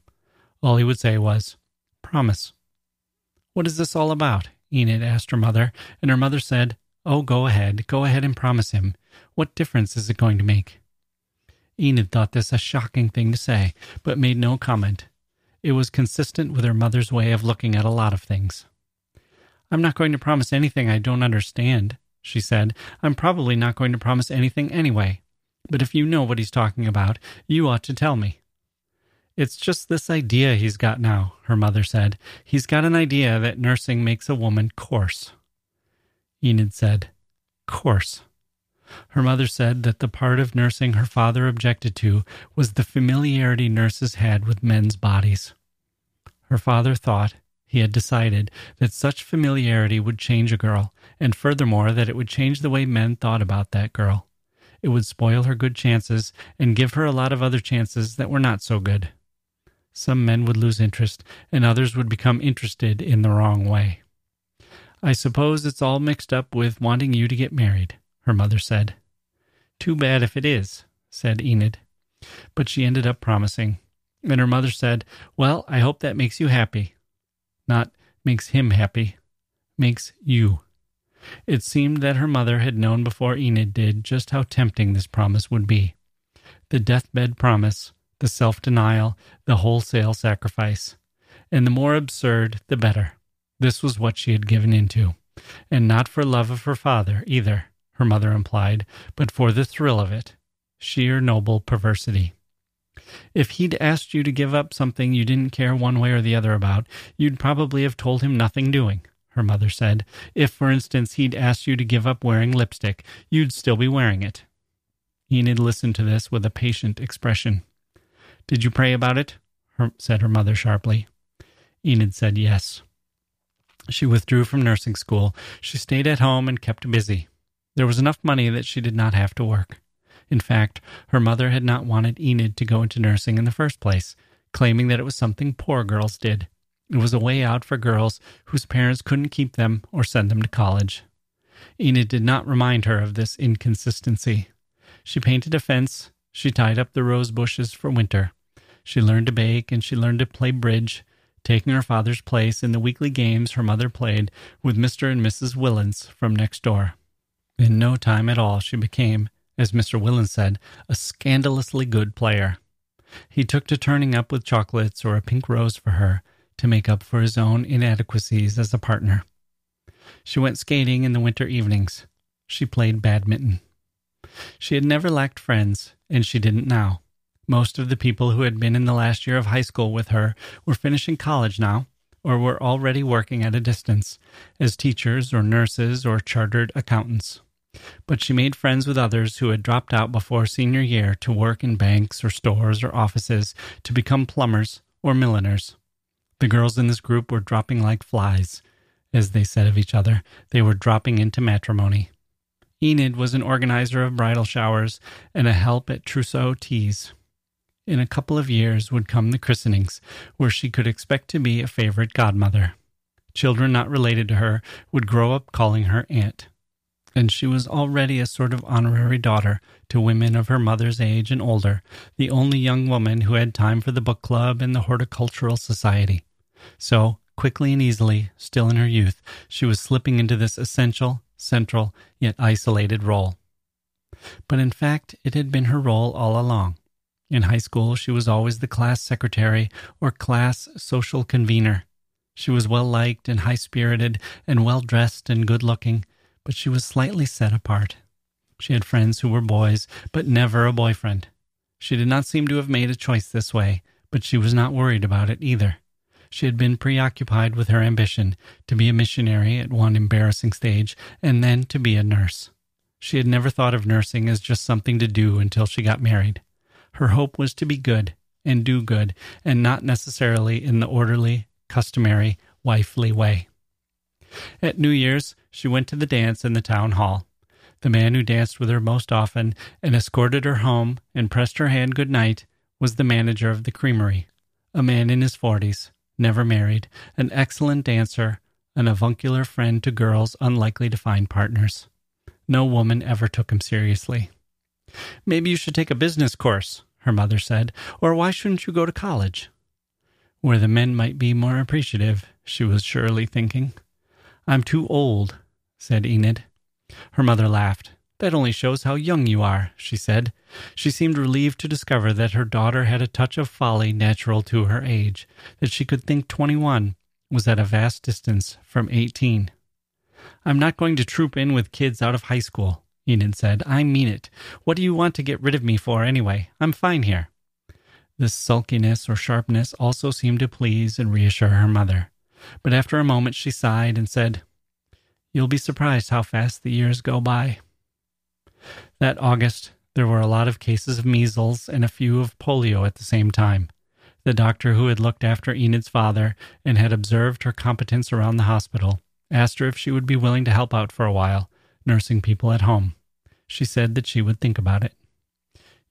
All he would say was, Promise. What is this all about? Enid asked her mother, and her mother said, Oh, go ahead, go ahead and promise him. What difference is it going to make? Enid thought this a shocking thing to say, but made no comment. It was consistent with her mother's way of looking at a lot of things. I'm not going to promise anything I don't understand, she said. I'm probably not going to promise anything anyway. But if you know what he's talking about, you ought to tell me. It's just this idea he's got now, her mother said. He's got an idea that nursing makes a woman coarse. Enid said, Coarse. Her mother said that the part of nursing her father objected to was the familiarity nurses had with men's bodies. Her father thought he had decided that such familiarity would change a girl, and furthermore, that it would change the way men thought about that girl. It would spoil her good chances and give her a lot of other chances that were not so good. Some men would lose interest, and others would become interested in the wrong way. I suppose it's all mixed up with wanting you to get married, her mother said. Too bad if it is, said Enid. But she ended up promising. And her mother said, Well, I hope that makes you happy. Not makes him happy, makes you. It seemed that her mother had known before Enid did just how tempting this promise would be. The deathbed promise, the self denial, the wholesale sacrifice. And the more absurd, the better. This was what she had given into. And not for love of her father, either, her mother implied, but for the thrill of it. Sheer noble perversity. If he'd asked you to give up something you didn't care one way or the other about, you'd probably have told him nothing doing, her mother said. If, for instance, he'd asked you to give up wearing lipstick, you'd still be wearing it. Enid listened to this with a patient expression. Did you pray about it? Her, said her mother sharply. Enid said yes. She withdrew from nursing school. She stayed at home and kept busy. There was enough money that she did not have to work. In fact, her mother had not wanted Enid to go into nursing in the first place, claiming that it was something poor girls did. It was a way out for girls whose parents couldn't keep them or send them to college. Enid did not remind her of this inconsistency. She painted a fence, she tied up the rose bushes for winter. She learned to bake and she learned to play bridge, taking her father's place in the weekly games her mother played with Mr. and Mrs. Willens from next door. In no time at all, she became, as Mr. Willen said, a scandalously good player. He took to turning up with chocolates or a pink rose for her to make up for his own inadequacies as a partner. She went skating in the winter evenings. She played badminton. She had never lacked friends, and she didn't now. Most of the people who had been in the last year of high school with her were finishing college now, or were already working at a distance as teachers or nurses or chartered accountants but she made friends with others who had dropped out before senior year to work in banks or stores or offices to become plumbers or milliners. The girls in this group were dropping like flies. As they said of each other, they were dropping into matrimony. Enid was an organizer of bridal showers and a help at trousseau teas. In a couple of years would come the christenings, where she could expect to be a favorite godmother. Children not related to her would grow up calling her aunt and she was already a sort of honorary daughter to women of her mother's age and older, the only young woman who had time for the book club and the horticultural society. So, quickly and easily, still in her youth, she was slipping into this essential, central, yet isolated role. But in fact, it had been her role all along. In high school, she was always the class secretary or class social convener. She was well liked and high spirited and well dressed and good looking but she was slightly set apart. She had friends who were boys, but never a boyfriend. She did not seem to have made a choice this way, but she was not worried about it either. She had been preoccupied with her ambition to be a missionary at one embarrassing stage and then to be a nurse. She had never thought of nursing as just something to do until she got married. Her hope was to be good and do good, and not necessarily in the orderly, customary, wifely way. At New Year's, she went to the dance in the town hall. The man who danced with her most often and escorted her home and pressed her hand good night was the manager of the creamery, a man in his forties, never married, an excellent dancer, an avuncular friend to girls unlikely to find partners. No woman ever took him seriously. Maybe you should take a business course, her mother said, or why shouldn't you go to college? Where the men might be more appreciative, she was surely thinking. I'm too old, said Enid. Her mother laughed. That only shows how young you are, she said. She seemed relieved to discover that her daughter had a touch of folly natural to her age, that she could think twenty one was at a vast distance from eighteen. I'm not going to troop in with kids out of high school, Enid said. I mean it. What do you want to get rid of me for, anyway? I'm fine here. This sulkiness or sharpness also seemed to please and reassure her mother. But after a moment she sighed and said, You'll be surprised how fast the years go by. That August, there were a lot of cases of measles and a few of polio at the same time. The doctor who had looked after Enid's father and had observed her competence around the hospital asked her if she would be willing to help out for a while, nursing people at home. She said that she would think about it.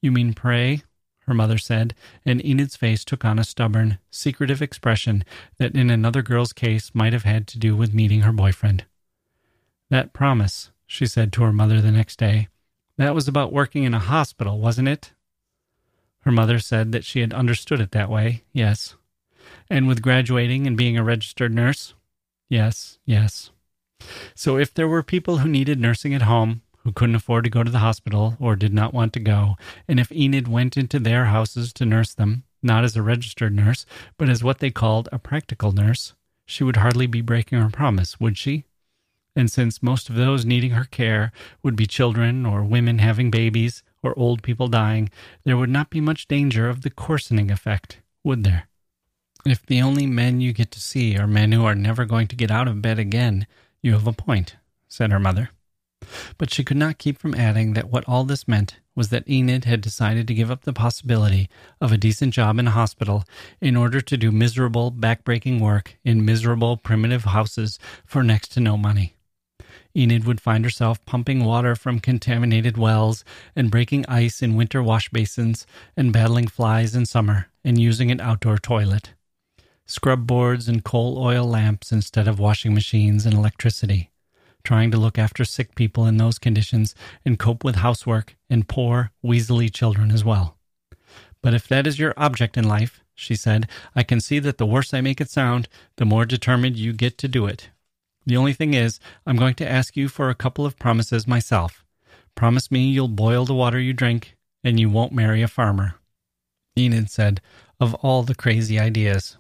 You mean pray? Her mother said, and Enid's face took on a stubborn, secretive expression that in another girl's case might have had to do with meeting her boyfriend. That promise, she said to her mother the next day, that was about working in a hospital, wasn't it? Her mother said that she had understood it that way, yes. And with graduating and being a registered nurse, yes, yes. So if there were people who needed nursing at home, who couldn't afford to go to the hospital or did not want to go, and if Enid went into their houses to nurse them, not as a registered nurse, but as what they called a practical nurse, she would hardly be breaking her promise, would she? And since most of those needing her care would be children or women having babies or old people dying, there would not be much danger of the coarsening effect, would there? If the only men you get to see are men who are never going to get out of bed again, you have a point, said her mother. But she could not keep from adding that what all this meant was that Enid had decided to give up the possibility of a decent job in a hospital in order to do miserable, backbreaking work in miserable, primitive houses for next to no money. Enid would find herself pumping water from contaminated wells and breaking ice in winter wash basins and battling flies in summer and using an outdoor toilet. Scrub boards and coal oil lamps instead of washing machines and electricity trying to look after sick people in those conditions and cope with housework and poor, weaselly children as well. But if that is your object in life, she said, I can see that the worse I make it sound, the more determined you get to do it. The only thing is, I'm going to ask you for a couple of promises myself. Promise me you'll boil the water you drink, and you won't marry a farmer. Enid said, Of all the crazy ideas.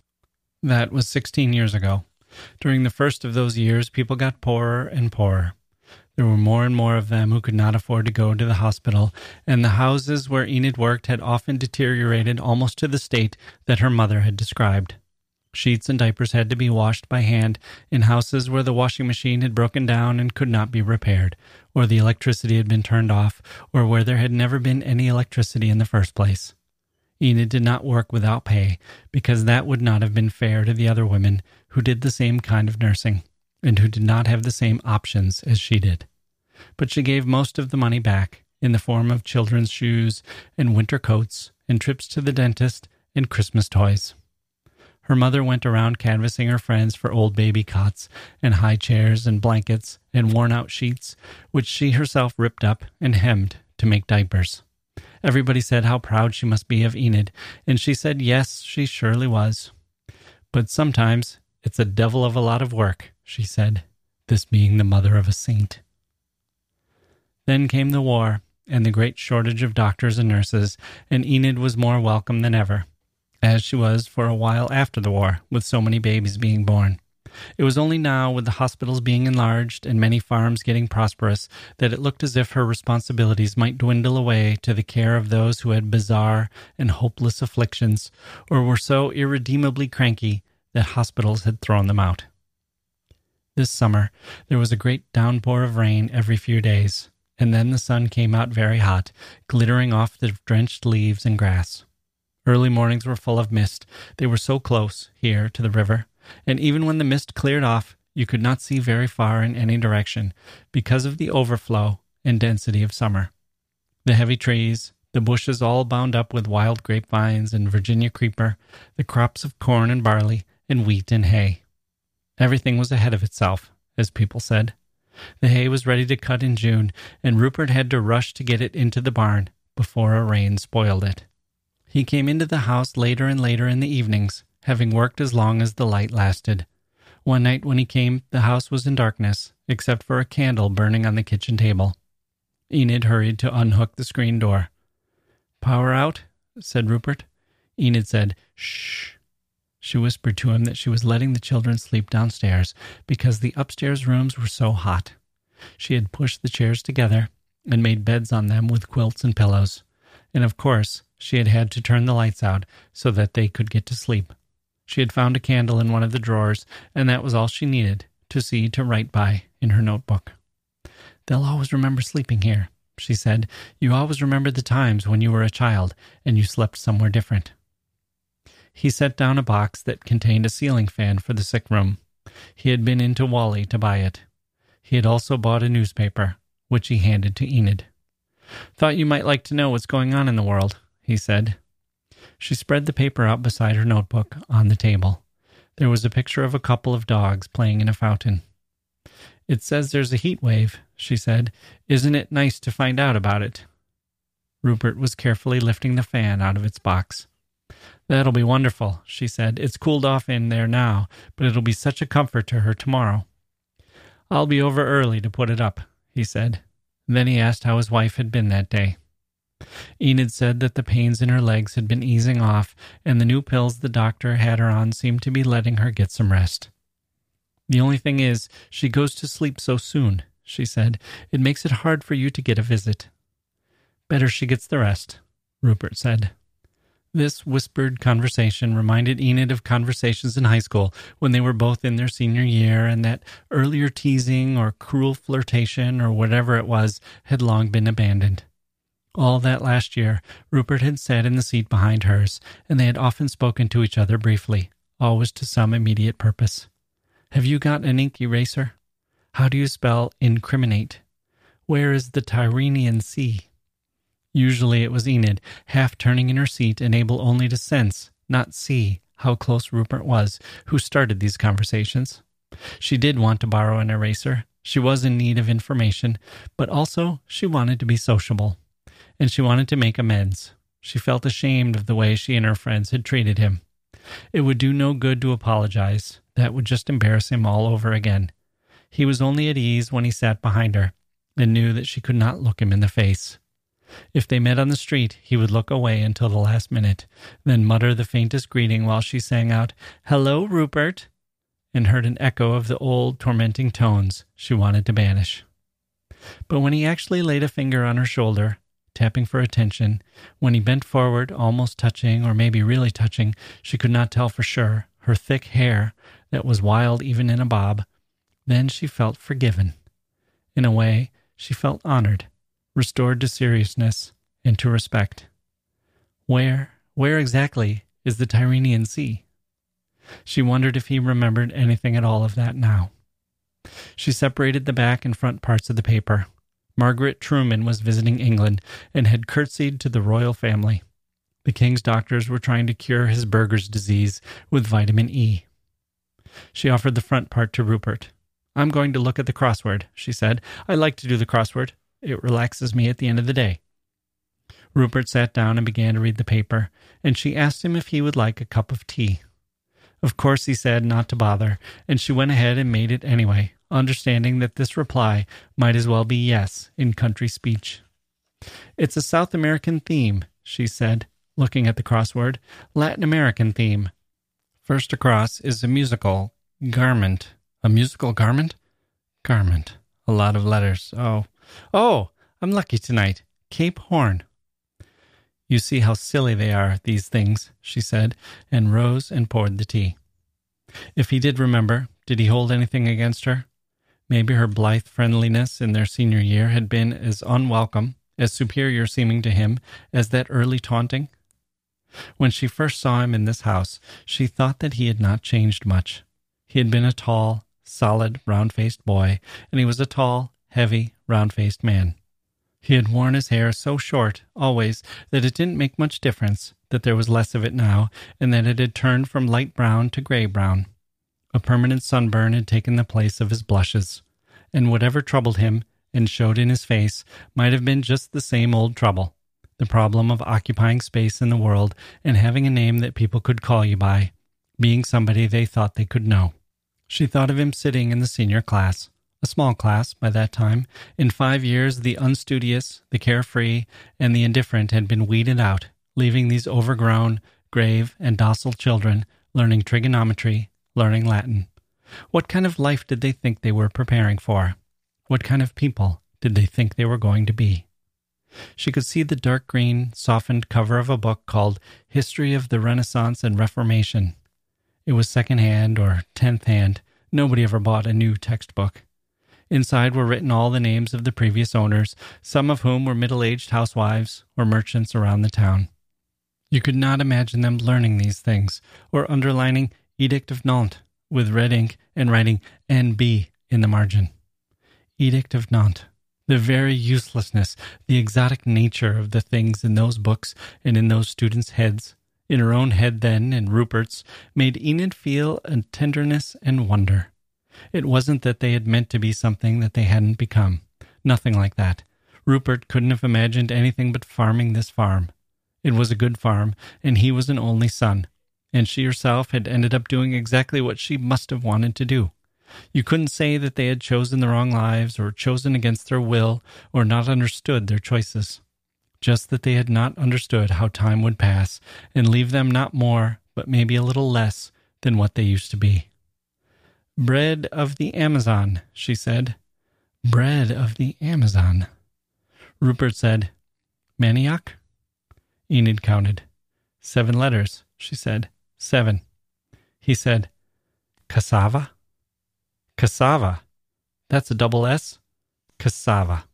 That was sixteen years ago. During the first of those years, people got poorer and poorer. There were more and more of them who could not afford to go to the hospital, and the houses where Enid worked had often deteriorated almost to the state that her mother had described. Sheets and diapers had to be washed by hand in houses where the washing machine had broken down and could not be repaired, or the electricity had been turned off, or where there had never been any electricity in the first place. Enid did not work without pay, because that would not have been fair to the other women who did the same kind of nursing, and who did not have the same options as she did. But she gave most of the money back in the form of children's shoes and winter coats and trips to the dentist and Christmas toys. Her mother went around canvassing her friends for old baby cots and high chairs and blankets and worn out sheets, which she herself ripped up and hemmed to make diapers. Everybody said how proud she must be of Enid, and she said yes, she surely was. But sometimes it's a devil of a lot of work, she said, this being the mother of a saint. Then came the war and the great shortage of doctors and nurses, and Enid was more welcome than ever, as she was for a while after the war, with so many babies being born. It was only now, with the hospitals being enlarged and many farms getting prosperous, that it looked as if her responsibilities might dwindle away to the care of those who had bizarre and hopeless afflictions, or were so irredeemably cranky that hospitals had thrown them out. This summer, there was a great downpour of rain every few days, and then the sun came out very hot, glittering off the drenched leaves and grass. Early mornings were full of mist. They were so close, here, to the river, and even when the mist cleared off, you could not see very far in any direction because of the overflow and density of summer. The heavy trees, the bushes all bound up with wild grapevines and Virginia creeper, the crops of corn and barley, and wheat and hay. Everything was ahead of itself, as people said. The hay was ready to cut in June, and Rupert had to rush to get it into the barn before a rain spoiled it. He came into the house later and later in the evenings, having worked as long as the light lasted. One night when he came, the house was in darkness, except for a candle burning on the kitchen table. Enid hurried to unhook the screen door. Power out? said Rupert. Enid said, Shh. She whispered to him that she was letting the children sleep downstairs because the upstairs rooms were so hot. She had pushed the chairs together and made beds on them with quilts and pillows. And of course, she had had to turn the lights out so that they could get to sleep. She had found a candle in one of the drawers, and that was all she needed to see to write by in her notebook. They'll always remember sleeping here, she said. You always remember the times when you were a child and you slept somewhere different. He set down a box that contained a ceiling fan for the sick room. He had been into Walley to buy it. He had also bought a newspaper, which he handed to Enid. Thought you might like to know what's going on in the world, he said. She spread the paper out beside her notebook on the table. There was a picture of a couple of dogs playing in a fountain. It says there's a heat wave, she said. Isn't it nice to find out about it? Rupert was carefully lifting the fan out of its box. That'll be wonderful, she said. It's cooled off in there now, but it'll be such a comfort to her tomorrow. I'll be over early to put it up, he said. Then he asked how his wife had been that day. Enid said that the pains in her legs had been easing off, and the new pills the doctor had her on seemed to be letting her get some rest. The only thing is, she goes to sleep so soon, she said. It makes it hard for you to get a visit. Better she gets the rest, Rupert said. This whispered conversation reminded Enid of conversations in high school when they were both in their senior year, and that earlier teasing or cruel flirtation or whatever it was had long been abandoned. All that last year, Rupert had sat in the seat behind hers, and they had often spoken to each other briefly, always to some immediate purpose. Have you got an ink eraser? How do you spell incriminate? Where is the Tyrrhenian Sea? Usually it was Enid, half turning in her seat and able only to sense, not see, how close Rupert was, who started these conversations. She did want to borrow an eraser. She was in need of information, but also she wanted to be sociable and she wanted to make amends. She felt ashamed of the way she and her friends had treated him. It would do no good to apologize. That would just embarrass him all over again. He was only at ease when he sat behind her and knew that she could not look him in the face. If they met on the street, he would look away until the last minute, then mutter the faintest greeting while she sang out, Hello, Rupert, and heard an echo of the old tormenting tones she wanted to banish. But when he actually laid a finger on her shoulder tapping for attention. When he bent forward, almost touching, or maybe really touching, she could not tell for sure, her thick hair that was wild even in a bob, then she felt forgiven. In a way, she felt honored, restored to seriousness and to respect. Where, where exactly is the Tyrrhenian Sea? She wondered if he remembered anything at all of that now. She separated the back and front parts of the paper, Margaret Truman was visiting England and had curtsied to the royal family. The king's doctors were trying to cure his Buerger's disease with vitamin E. She offered the front part to Rupert. I'm going to look at the crossword, she said. I like to do the crossword. It relaxes me at the end of the day. Rupert sat down and began to read the paper, and she asked him if he would like a cup of tea. Of course, he said not to bother, and she went ahead and made it anyway, understanding that this reply might as well be yes in country speech. It's a South American theme, she said, looking at the crossword. Latin American theme. First across is a musical garment. A musical garment? Garment. A lot of letters. Oh. Oh, I'm lucky tonight. Cape Horn. You see how silly they are, these things, she said, and rose and poured the tea. If he did remember, did he hold anything against her? Maybe her blithe friendliness in their senior year had been as unwelcome, as superior seeming to him, as that early taunting. When she first saw him in this house, she thought that he had not changed much. He had been a tall, solid, round faced boy, and he was a tall, heavy, round faced man. He had worn his hair so short, always, that it didn't make much difference, that there was less of it now, and that it had turned from light brown to gray brown. A permanent sunburn had taken the place of his blushes, and whatever troubled him and showed in his face might have been just the same old trouble the problem of occupying space in the world and having a name that people could call you by, being somebody they thought they could know. She thought of him sitting in the senior class, a small class by that time. In five years, the unstudious, the carefree, and the indifferent had been weeded out, leaving these overgrown, grave, and docile children learning trigonometry learning Latin. What kind of life did they think they were preparing for? What kind of people did they think they were going to be? She could see the dark green, softened cover of a book called History of the Renaissance and Reformation. It was second hand or tenth hand. Nobody ever bought a new textbook. Inside were written all the names of the previous owners, some of whom were middle aged housewives or merchants around the town. You could not imagine them learning these things or underlining Edict of Nantes with red ink and writing NB in the margin. Edict of Nantes. The very uselessness, the exotic nature of the things in those books and in those students' heads, in her own head then and Rupert's, made Enid feel a tenderness and wonder. It wasn't that they had meant to be something that they hadn't become. Nothing like that. Rupert couldn't have imagined anything but farming this farm. It was a good farm, and he was an only son, and she herself had ended up doing exactly what she must have wanted to do. You couldn't say that they had chosen the wrong lives, or chosen against their will, or not understood their choices. Just that they had not understood how time would pass and leave them not more, but maybe a little less than what they used to be. Bread of the Amazon, she said. Bread of the Amazon. Rupert said, Manioc? Enid counted. Seven letters, she said. Seven. He said, Cassava? Cassava. That's a double S? Cassava.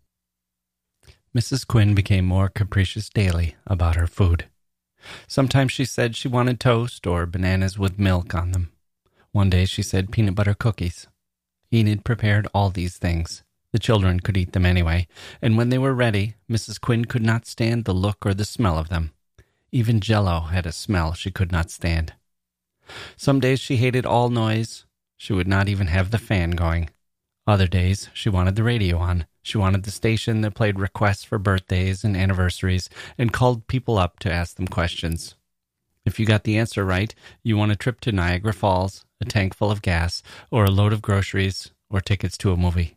Mrs. Quinn became more capricious daily about her food. Sometimes she said she wanted toast or bananas with milk on them. One day she said peanut butter cookies. Enid prepared all these things. The children could eat them anyway, and when they were ready, Mrs. Quinn could not stand the look or the smell of them. Even jello had a smell she could not stand. Some days she hated all noise. She would not even have the fan going. Other days she wanted the radio on. She wanted the station that played requests for birthdays and anniversaries and called people up to ask them questions. If you got the answer right, you won a trip to Niagara Falls, a tank full of gas, or a load of groceries, or tickets to a movie.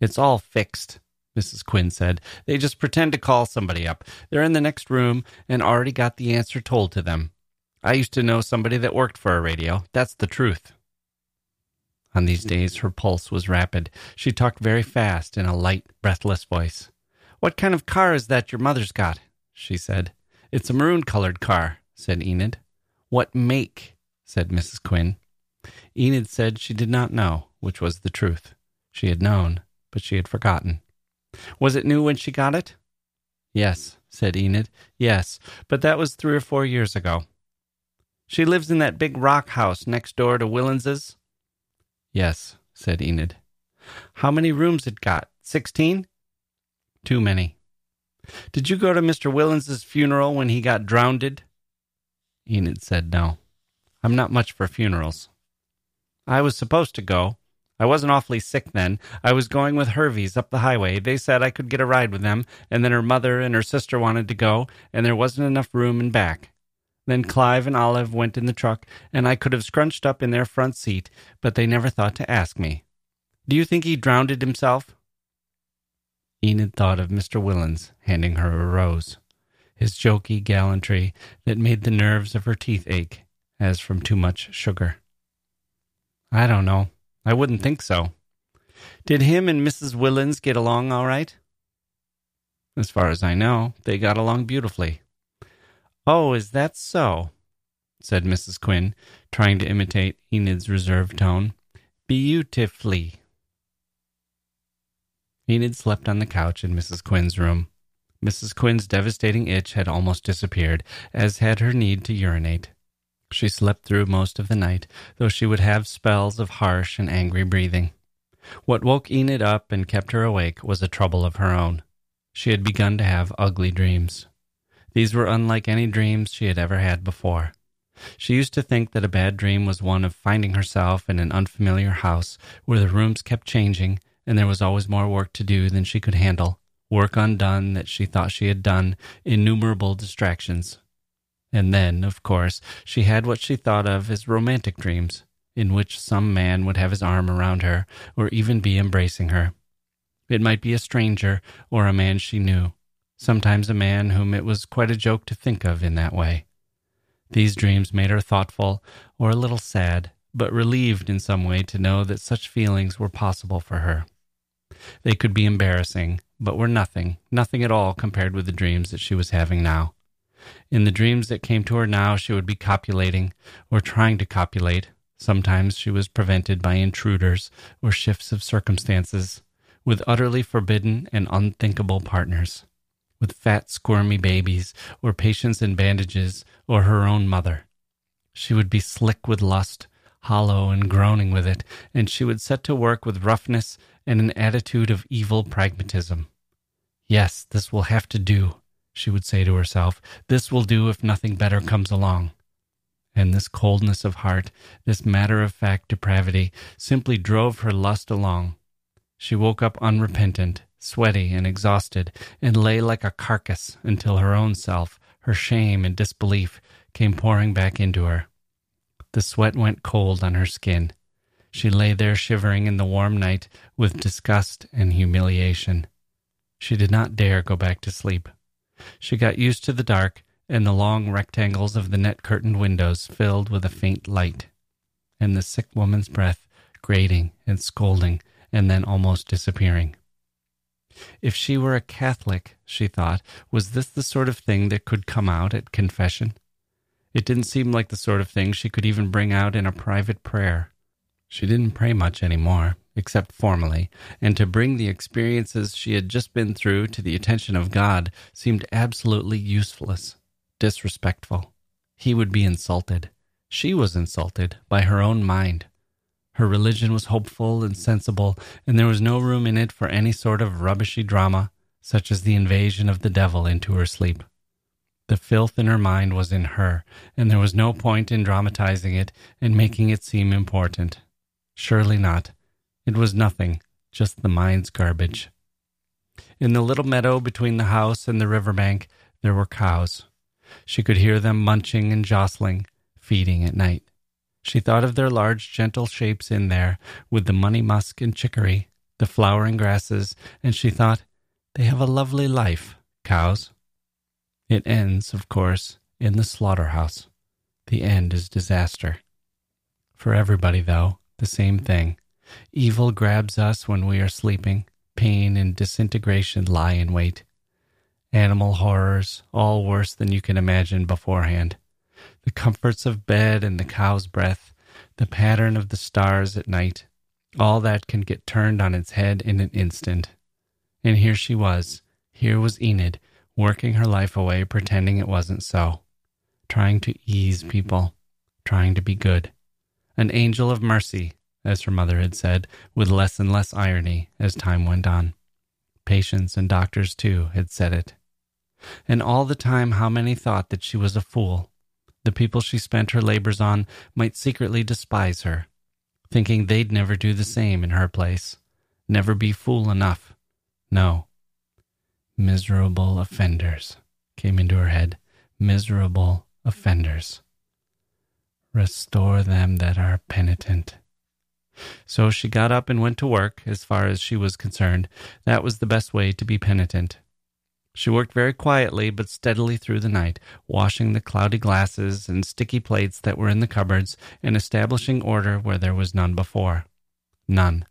It's all fixed, Mrs. Quinn said. They just pretend to call somebody up. They're in the next room and already got the answer told to them. I used to know somebody that worked for a radio. That's the truth. On these mm-hmm. days, her pulse was rapid. She talked very fast in a light, breathless voice. What kind of car is that your mother's got? she said. It's a maroon colored car, said Enid. What make? said Mrs. Quinn. Enid said she did not know, which was the truth. She had known, but she had forgotten. Was it new when she got it? Yes, said Enid. Yes, but that was three or four years ago. She lives in that big rock house next door to Willens's? Yes, said Enid. How many rooms it got? Sixteen? Too many. Did you go to Mr. Willens's funeral when he got drowned? Enid said no. I'm not much for funerals. I was supposed to go, I wasn't awfully sick then. I was going with Herveys up the highway. They said I could get a ride with them, and then her mother and her sister wanted to go, and there wasn't enough room in back. Then Clive and Olive went in the truck, and I could have scrunched up in their front seat, but they never thought to ask me. Do you think he drowned himself? Enid thought of Mr. Willens handing her a rose, his jokey gallantry that made the nerves of her teeth ache, as from too much sugar. I don't know, I wouldn't think so. Did him and Mrs. Willens get along all right? As far as I know, they got along beautifully. Oh, is that so? said Mrs. Quinn, trying to imitate Enid's reserved tone. Beautifully. Enid slept on the couch in Mrs. Quinn's room. Mrs. Quinn's devastating itch had almost disappeared, as had her need to urinate. She slept through most of the night, though she would have spells of harsh and angry breathing. What woke Enid up and kept her awake was a trouble of her own. She had begun to have ugly dreams. These were unlike any dreams she had ever had before. She used to think that a bad dream was one of finding herself in an unfamiliar house where the rooms kept changing and there was always more work to do than she could handle, work undone that she thought she had done, innumerable distractions. And then, of course, she had what she thought of as romantic dreams, in which some man would have his arm around her, or even be embracing her. It might be a stranger, or a man she knew, sometimes a man whom it was quite a joke to think of in that way. These dreams made her thoughtful, or a little sad, but relieved in some way to know that such feelings were possible for her. They could be embarrassing, but were nothing, nothing at all compared with the dreams that she was having now. In the dreams that came to her now, she would be copulating or trying to copulate. Sometimes she was prevented by intruders or shifts of circumstances, with utterly forbidden and unthinkable partners, with fat, squirmy babies, or patients in bandages, or her own mother. She would be slick with lust, hollow and groaning with it, and she would set to work with roughness and an attitude of evil pragmatism. Yes, this will have to do she would say to herself. This will do if nothing better comes along. And this coldness of heart, this matter of fact depravity, simply drove her lust along. She woke up unrepentant, sweaty and exhausted, and lay like a carcass until her own self, her shame and disbelief, came pouring back into her. The sweat went cold on her skin. She lay there shivering in the warm night with disgust and humiliation. She did not dare go back to sleep. She got used to the dark and the long rectangles of the net curtained windows filled with a faint light, and the sick woman's breath grating and scolding and then almost disappearing. If she were a Catholic, she thought, was this the sort of thing that could come out at confession? It didn't seem like the sort of thing she could even bring out in a private prayer. She didn't pray much anymore, except formally, and to bring the experiences she had just been through to the attention of God seemed absolutely useless, disrespectful. He would be insulted. She was insulted by her own mind. Her religion was hopeful and sensible, and there was no room in it for any sort of rubbishy drama, such as the invasion of the devil into her sleep. The filth in her mind was in her, and there was no point in dramatizing it and making it seem important. Surely not. It was nothing, just the mind's garbage. In the little meadow between the house and the river bank, there were cows. She could hear them munching and jostling, feeding at night. She thought of their large, gentle shapes in there, with the money musk and chicory, the flowering grasses, and she thought, they have a lovely life, cows. It ends, of course, in the slaughterhouse. The end is disaster. For everybody, though, the same thing. Evil grabs us when we are sleeping. Pain and disintegration lie in wait. Animal horrors, all worse than you can imagine beforehand the comforts of bed and the cow's breath, the pattern of the stars at night, all that can get turned on its head in an instant. And here she was, here was Enid, working her life away pretending it wasn't so, trying to ease people, trying to be good. An angel of mercy, as her mother had said, with less and less irony as time went on. Patients and doctors, too, had said it. And all the time, how many thought that she was a fool, the people she spent her labors on might secretly despise her, thinking they'd never do the same in her place, never be fool enough. No. Miserable offenders came into her head. Miserable offenders. Restore them that are penitent. So she got up and went to work, as far as she was concerned. That was the best way to be penitent. She worked very quietly but steadily through the night, washing the cloudy glasses and sticky plates that were in the cupboards and establishing order where there was none before. None.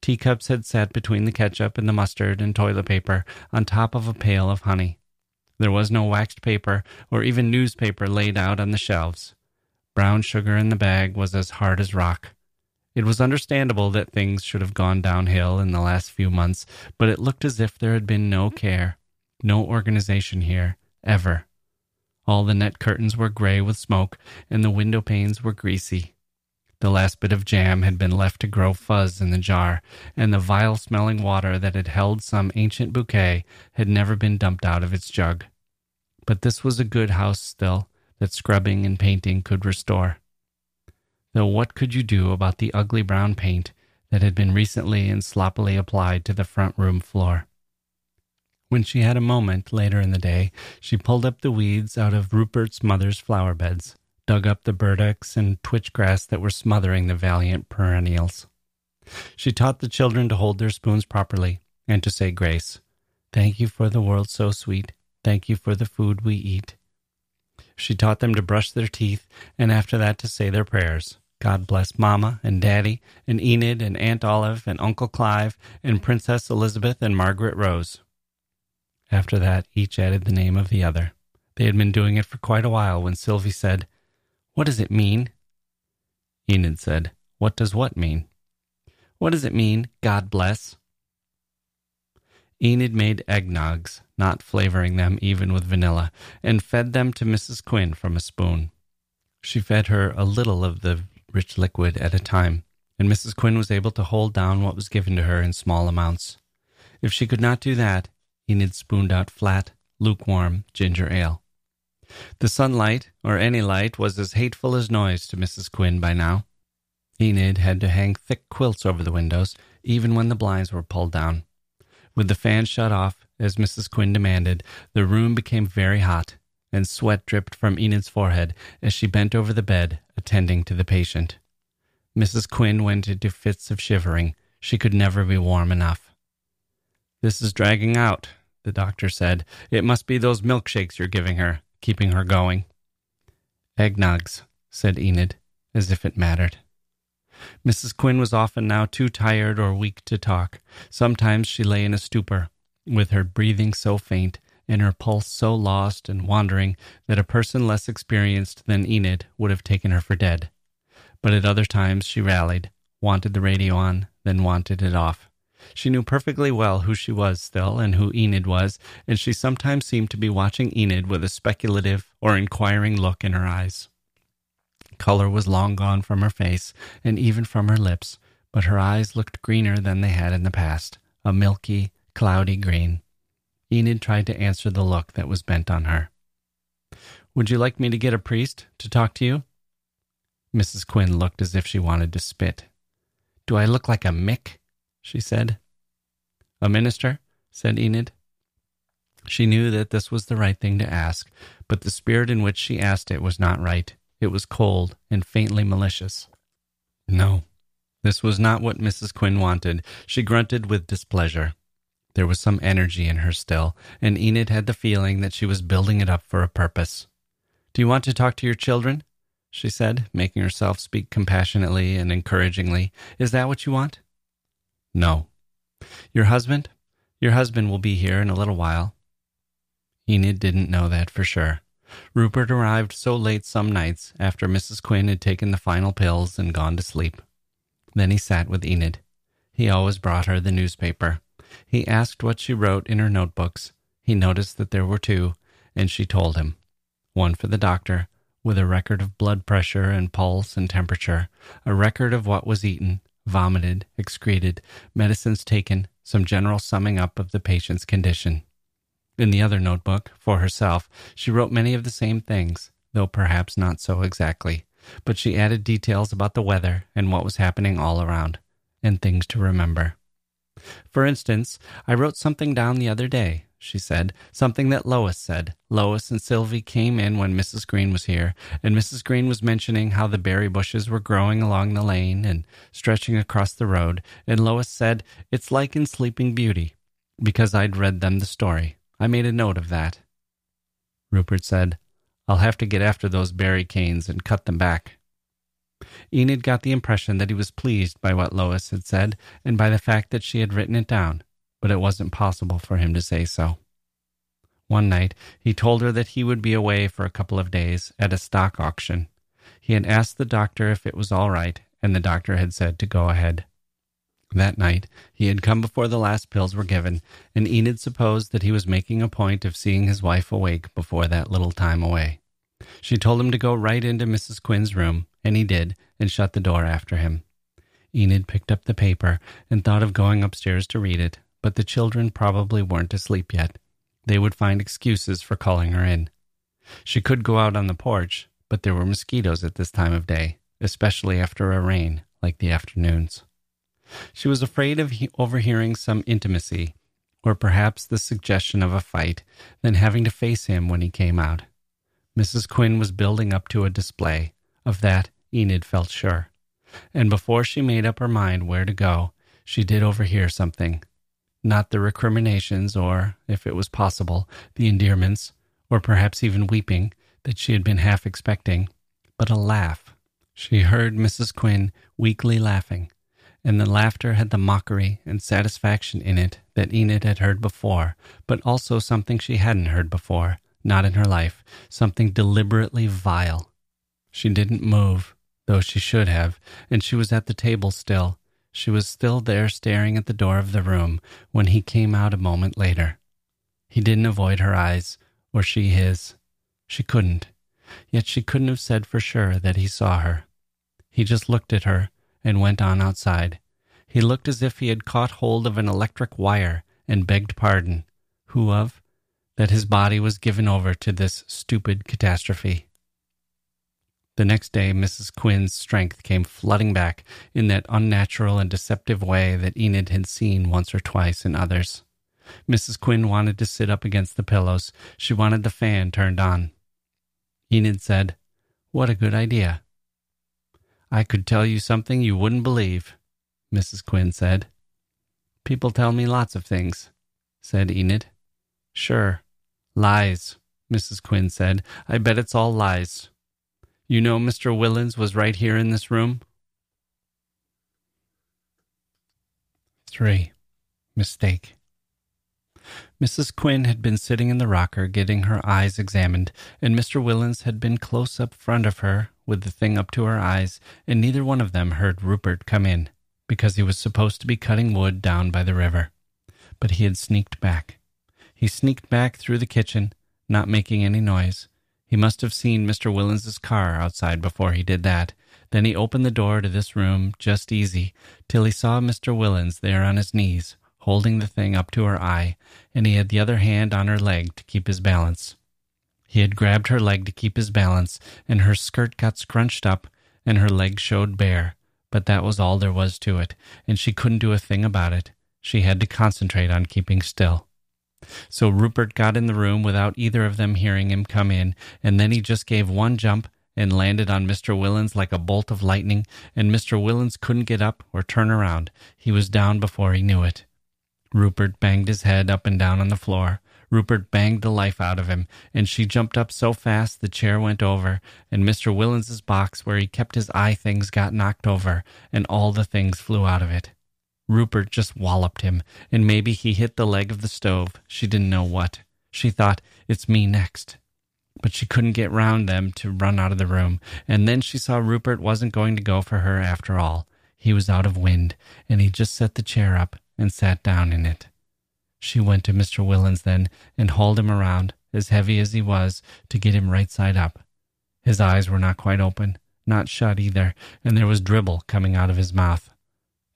Teacups had sat between the ketchup and the mustard and toilet paper on top of a pail of honey. There was no waxed paper or even newspaper laid out on the shelves. Brown sugar in the bag was as hard as rock. It was understandable that things should have gone downhill in the last few months, but it looked as if there had been no care. No organization here, ever. All the net curtains were gray with smoke, and the window panes were greasy. The last bit of jam had been left to grow fuzz in the jar, and the vile smelling water that had held some ancient bouquet had never been dumped out of its jug. But this was a good house still, that scrubbing and painting could restore. Though what could you do about the ugly brown paint that had been recently and sloppily applied to the front room floor? When she had a moment later in the day, she pulled up the weeds out of Rupert's mother's flower beds, dug up the burdocks and twitch grass that were smothering the valiant perennials. She taught the children to hold their spoons properly and to say grace. Thank you for the world so sweet. Thank you for the food we eat. She taught them to brush their teeth and after that to say their prayers. God bless Mamma and Daddy and Enid and Aunt Olive and Uncle Clive and Princess Elizabeth and Margaret Rose. After that, each added the name of the other. They had been doing it for quite a while when Sylvie said, What does it mean? Enid said, What does what mean? What does it mean, God bless? Enid made eggnogs, not flavoring them even with vanilla, and fed them to Mrs. Quinn from a spoon. She fed her a little of the rich liquid at a time, and Mrs. Quinn was able to hold down what was given to her in small amounts. If she could not do that, Enid spooned out flat, lukewarm ginger ale. The sunlight, or any light, was as hateful as noise to Mrs. Quinn by now. Enid had to hang thick quilts over the windows, even when the blinds were pulled down. With the fan shut off, as Mrs. Quinn demanded, the room became very hot, and sweat dripped from Enid's forehead as she bent over the bed, attending to the patient. Mrs. Quinn went into fits of shivering. She could never be warm enough. This is dragging out, the doctor said. It must be those milkshakes you're giving her, keeping her going. Eggnogs, said Enid, as if it mattered. Mrs. Quinn was often now too tired or weak to talk. Sometimes she lay in a stupor, with her breathing so faint and her pulse so lost and wandering that a person less experienced than Enid would have taken her for dead. But at other times she rallied, wanted the radio on, then wanted it off. She knew perfectly well who she was still and who Enid was, and she sometimes seemed to be watching Enid with a speculative or inquiring look in her eyes. Color was long gone from her face and even from her lips, but her eyes looked greener than they had in the past, a milky, cloudy green. Enid tried to answer the look that was bent on her. Would you like me to get a priest to talk to you? Mrs. Quinn looked as if she wanted to spit. Do I look like a Mick? She said. A minister? said Enid. She knew that this was the right thing to ask, but the spirit in which she asked it was not right. It was cold and faintly malicious. No, this was not what Mrs. Quinn wanted. She grunted with displeasure. There was some energy in her still, and Enid had the feeling that she was building it up for a purpose. Do you want to talk to your children? she said, making herself speak compassionately and encouragingly. Is that what you want? No. Your husband? Your husband will be here in a little while. Enid didn't know that for sure. Rupert arrived so late some nights after Mrs. Quinn had taken the final pills and gone to sleep. Then he sat with Enid. He always brought her the newspaper. He asked what she wrote in her notebooks. He noticed that there were two, and she told him. One for the doctor, with a record of blood pressure and pulse and temperature, a record of what was eaten, vomited, excreted, medicines taken, some general summing up of the patient's condition. In the other notebook, for herself, she wrote many of the same things, though perhaps not so exactly, but she added details about the weather and what was happening all around, and things to remember. For instance, I wrote something down the other day, she said, something that Lois said. Lois and Sylvie came in when Mrs. Green was here, and Mrs. Green was mentioning how the berry bushes were growing along the lane and stretching across the road, and Lois said, It's like in Sleeping Beauty, because I'd read them the story. I made a note of that. Rupert said, I'll have to get after those berry canes and cut them back. Enid got the impression that he was pleased by what Lois had said and by the fact that she had written it down, but it wasn't possible for him to say so. One night, he told her that he would be away for a couple of days at a stock auction. He had asked the doctor if it was all right, and the doctor had said to go ahead. That night, he had come before the last pills were given, and Enid supposed that he was making a point of seeing his wife awake before that little time away. She told him to go right into Mrs. Quinn's room, and he did, and shut the door after him. Enid picked up the paper and thought of going upstairs to read it, but the children probably weren't asleep yet. They would find excuses for calling her in. She could go out on the porch, but there were mosquitoes at this time of day, especially after a rain like the afternoons. She was afraid of he- overhearing some intimacy, or perhaps the suggestion of a fight, then having to face him when he came out. Mrs. Quinn was building up to a display. Of that, Enid felt sure. And before she made up her mind where to go, she did overhear something. Not the recriminations, or, if it was possible, the endearments, or perhaps even weeping, that she had been half expecting, but a laugh. She heard Mrs. Quinn weakly laughing, and the laughter had the mockery and satisfaction in it that Enid had heard before, but also something she hadn't heard before, not in her life, something deliberately vile. She didn't move, though she should have, and she was at the table still. She was still there staring at the door of the room when he came out a moment later. He didn't avoid her eyes, or she his. She couldn't. Yet she couldn't have said for sure that he saw her. He just looked at her and went on outside. He looked as if he had caught hold of an electric wire and begged pardon. Who of? That his body was given over to this stupid catastrophe. The next day, Mrs. Quinn's strength came flooding back in that unnatural and deceptive way that Enid had seen once or twice in others. Mrs. Quinn wanted to sit up against the pillows. She wanted the fan turned on. Enid said, What a good idea. I could tell you something you wouldn't believe, Mrs. Quinn said. People tell me lots of things, said Enid. Sure. Lies, Mrs. Quinn said. I bet it's all lies. You know Mr. Willens was right here in this room? 3. Mistake. Mrs. Quinn had been sitting in the rocker getting her eyes examined, and Mr. Willens had been close up front of her with the thing up to her eyes, and neither one of them heard Rupert come in, because he was supposed to be cutting wood down by the river. But he had sneaked back. He sneaked back through the kitchen, not making any noise. He must have seen Mr. Willens's car outside before he did that. Then he opened the door to this room just easy, till he saw Mr. Willens there on his knees, holding the thing up to her eye, and he had the other hand on her leg to keep his balance. He had grabbed her leg to keep his balance, and her skirt got scrunched up, and her leg showed bare. But that was all there was to it, and she couldn't do a thing about it. She had to concentrate on keeping still. So Rupert got in the room without either of them hearing him come in, and then he just gave one jump and landed on Mr. Willens like a bolt of lightning, and Mr. Willens couldn't get up or turn around. He was down before he knew it. Rupert banged his head up and down on the floor. Rupert banged the life out of him, and she jumped up so fast the chair went over, and Mr. Willens's box where he kept his eye things got knocked over, and all the things flew out of it. Rupert just walloped him, and maybe he hit the leg of the stove. She didn't know what. She thought, it's me next. But she couldn't get round them to run out of the room, and then she saw Rupert wasn't going to go for her after all. He was out of wind, and he just set the chair up and sat down in it. She went to Mr. Willens then and hauled him around, as heavy as he was, to get him right side up. His eyes were not quite open, not shut either, and there was dribble coming out of his mouth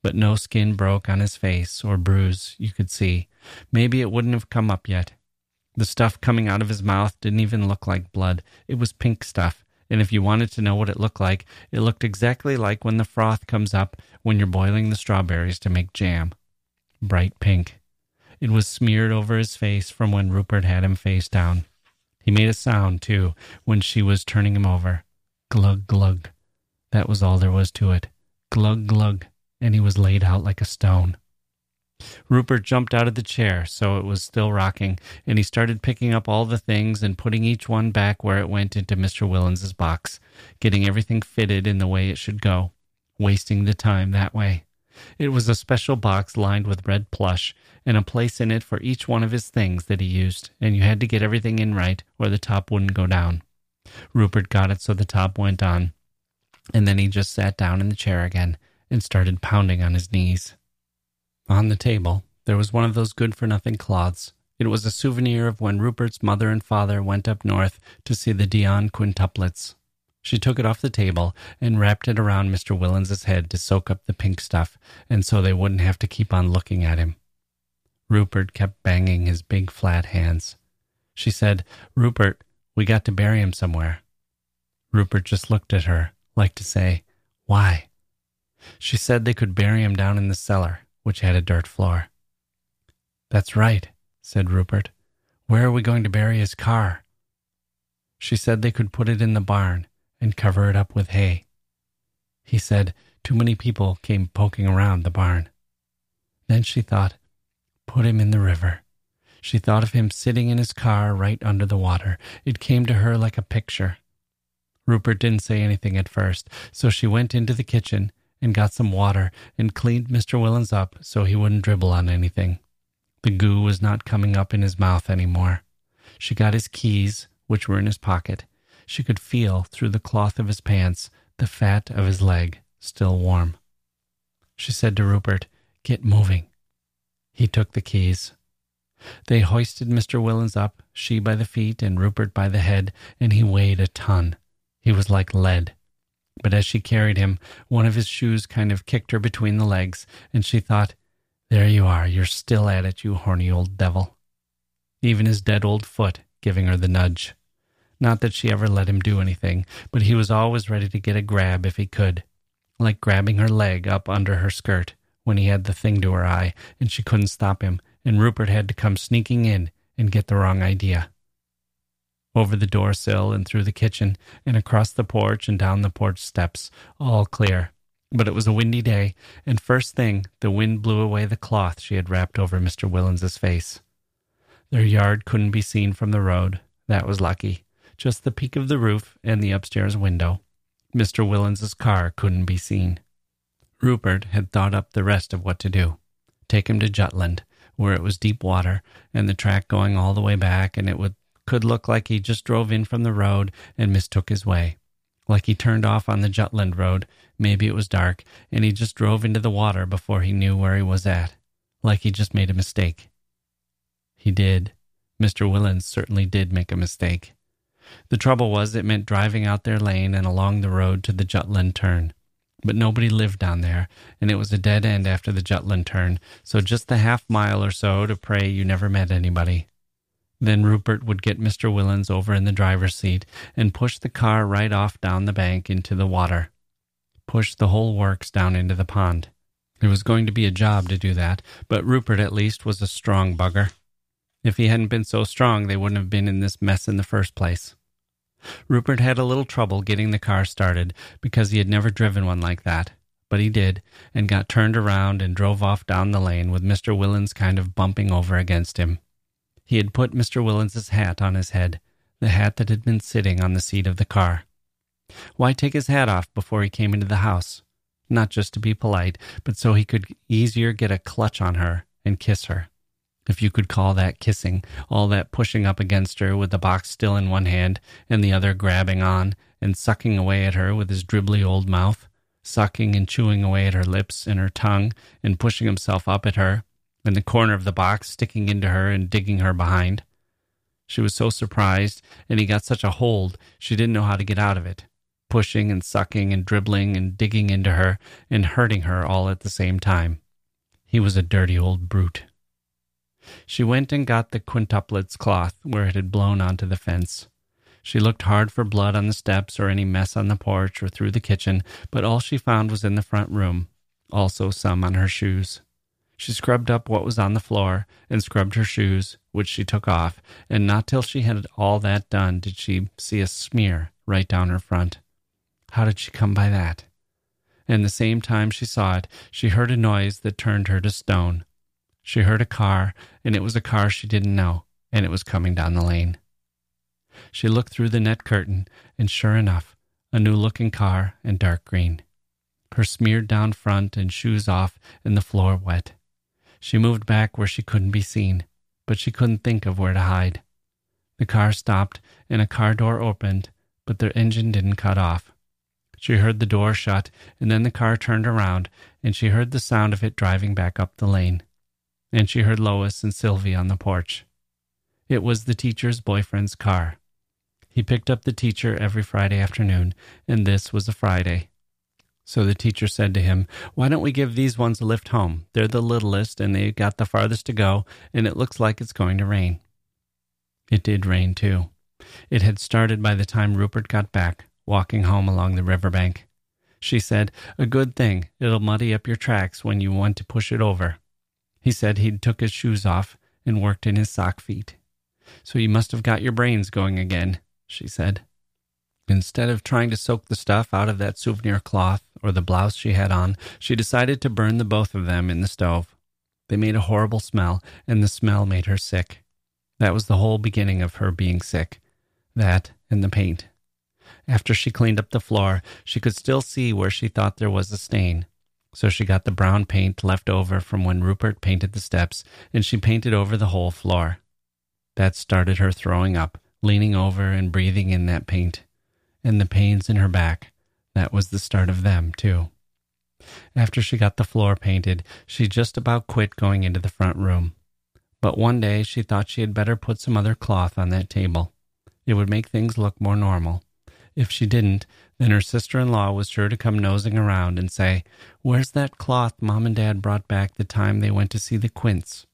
but no skin broke on his face or bruise you could see. Maybe it wouldn't have come up yet. The stuff coming out of his mouth didn't even look like blood. It was pink stuff, and if you wanted to know what it looked like, it looked exactly like when the froth comes up when you're boiling the strawberries to make jam. Bright pink. It was smeared over his face from when Rupert had him face down. He made a sound, too, when she was turning him over. Glug, glug. That was all there was to it. Glug, glug and he was laid out like a stone. Rupert jumped out of the chair, so it was still rocking, and he started picking up all the things and putting each one back where it went into Mr. Willens's box, getting everything fitted in the way it should go, wasting the time that way. It was a special box lined with red plush, and a place in it for each one of his things that he used, and you had to get everything in right, or the top wouldn't go down. Rupert got it so the top went on, and then he just sat down in the chair again and started pounding on his knees. On the table, there was one of those good for nothing cloths. It was a souvenir of when Rupert's mother and father went up north to see the Dionne quintuplets. She took it off the table and wrapped it around Mr. Willens's head to soak up the pink stuff, and so they wouldn't have to keep on looking at him. Rupert kept banging his big flat hands. She said, Rupert, we got to bury him somewhere. Rupert just looked at her, like to say, Why? She said they could bury him down in the cellar, which had a dirt floor. That's right, said Rupert. Where are we going to bury his car? She said they could put it in the barn and cover it up with hay. He said too many people came poking around the barn. Then she thought, put him in the river. She thought of him sitting in his car right under the water. It came to her like a picture. Rupert didn't say anything at first, so she went into the kitchen and got some water and cleaned Mr. Willens up so he wouldn't dribble on anything. The goo was not coming up in his mouth any more. She got his keys, which were in his pocket. She could feel through the cloth of his pants the fat of his leg still warm. She said to Rupert, Get moving. He took the keys. They hoisted Mr. Willens up, she by the feet and Rupert by the head, and he weighed a ton. He was like lead. But as she carried him, one of his shoes kind of kicked her between the legs, and she thought, There you are, you're still at it, you horny old devil. Even his dead old foot giving her the nudge. Not that she ever let him do anything, but he was always ready to get a grab if he could, like grabbing her leg up under her skirt when he had the thing to her eye and she couldn't stop him, and Rupert had to come sneaking in and get the wrong idea. Over the door sill and through the kitchen and across the porch and down the porch steps, all clear. But it was a windy day, and first thing, the wind blew away the cloth she had wrapped over Mr. Willens's face. Their yard couldn't be seen from the road. That was lucky. Just the peak of the roof and the upstairs window. Mr. Willens's car couldn't be seen. Rupert had thought up the rest of what to do. Take him to Jutland, where it was deep water and the track going all the way back, and it would could look like he just drove in from the road and mistook his way. Like he turned off on the Jutland road, maybe it was dark, and he just drove into the water before he knew where he was at. Like he just made a mistake. He did. Mr. Willens certainly did make a mistake. The trouble was it meant driving out their lane and along the road to the Jutland turn. But nobody lived down there, and it was a dead end after the Jutland turn, so just the half mile or so to pray you never met anybody. Then Rupert would get Mr. Willens over in the driver's seat and push the car right off down the bank into the water. Push the whole works down into the pond. It was going to be a job to do that, but Rupert at least was a strong bugger. If he hadn't been so strong, they wouldn't have been in this mess in the first place. Rupert had a little trouble getting the car started because he had never driven one like that, but he did, and got turned around and drove off down the lane with Mr. Willens kind of bumping over against him. He had put Mr. Willens's hat on his head, the hat that had been sitting on the seat of the car. Why take his hat off before he came into the house? Not just to be polite, but so he could easier get a clutch on her and kiss her. If you could call that kissing, all that pushing up against her with the box still in one hand and the other grabbing on and sucking away at her with his dribbly old mouth, sucking and chewing away at her lips and her tongue and pushing himself up at her in the corner of the box, sticking into her and digging her behind. She was so surprised, and he got such a hold, she didn't know how to get out of it, pushing and sucking and dribbling and digging into her and hurting her all at the same time. He was a dirty old brute. She went and got the quintuplets cloth where it had blown onto the fence. She looked hard for blood on the steps or any mess on the porch or through the kitchen, but all she found was in the front room, also some on her shoes. She scrubbed up what was on the floor and scrubbed her shoes, which she took off, and not till she had all that done did she see a smear right down her front. How did she come by that? And the same time she saw it, she heard a noise that turned her to stone. She heard a car, and it was a car she didn't know, and it was coming down the lane. She looked through the net curtain, and sure enough, a new looking car and dark green. Her smeared down front and shoes off, and the floor wet. She moved back where she couldn't be seen, but she couldn't think of where to hide. The car stopped and a car door opened, but the engine didn't cut off. She heard the door shut, and then the car turned around, and she heard the sound of it driving back up the lane. And she heard Lois and Sylvie on the porch. It was the teacher's boyfriend's car. He picked up the teacher every Friday afternoon, and this was a Friday. So the teacher said to him, Why don't we give these ones a lift home? They're the littlest and they've got the farthest to go, and it looks like it's going to rain. It did rain, too. It had started by the time Rupert got back, walking home along the river bank. She said, A good thing. It'll muddy up your tracks when you want to push it over. He said he'd took his shoes off and worked in his sock feet. So you must have got your brains going again, she said. Instead of trying to soak the stuff out of that souvenir cloth or the blouse she had on, she decided to burn the both of them in the stove. They made a horrible smell, and the smell made her sick. That was the whole beginning of her being sick. That and the paint. After she cleaned up the floor, she could still see where she thought there was a stain. So she got the brown paint left over from when Rupert painted the steps, and she painted over the whole floor. That started her throwing up, leaning over and breathing in that paint and the pains in her back. That was the start of them, too. After she got the floor painted, she just about quit going into the front room. But one day she thought she had better put some other cloth on that table. It would make things look more normal. If she didn't, then her sister in law was sure to come nosing around and say, Where's that cloth Mom and Dad brought back the time they went to see the Quints?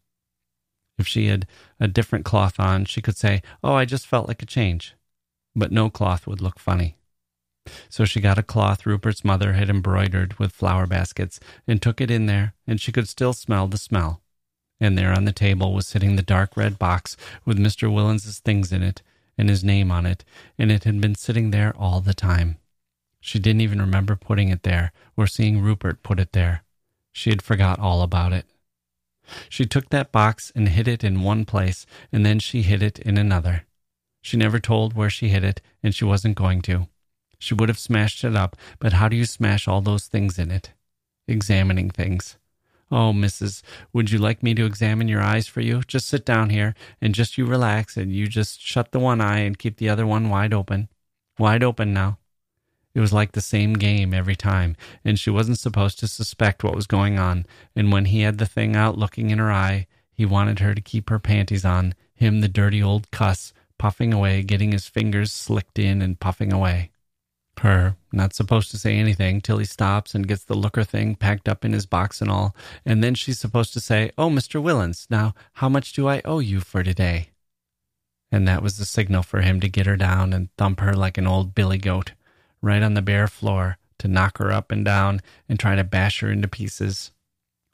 If she had a different cloth on, she could say, Oh, I just felt like a change but no cloth would look funny. So she got a cloth Rupert's mother had embroidered with flower baskets and took it in there, and she could still smell the smell. And there on the table was sitting the dark red box with Mr. Willens's things in it and his name on it, and it had been sitting there all the time. She didn't even remember putting it there or seeing Rupert put it there. She had forgot all about it. She took that box and hid it in one place, and then she hid it in another. She never told where she hid it, and she wasn't going to. She would have smashed it up, but how do you smash all those things in it? Examining things. Oh, Mrs., would you like me to examine your eyes for you? Just sit down here and just you relax and you just shut the one eye and keep the other one wide open. Wide open now. It was like the same game every time, and she wasn't supposed to suspect what was going on. And when he had the thing out looking in her eye, he wanted her to keep her panties on, him, the dirty old cuss, puffing away, getting his fingers slicked in and puffing away. Her, not supposed to say anything till he stops and gets the looker thing packed up in his box and all, and then she's supposed to say, Oh, Mr. Willens, now how much do I owe you for today? And that was the signal for him to get her down and thump her like an old billy goat, right on the bare floor, to knock her up and down and try to bash her into pieces,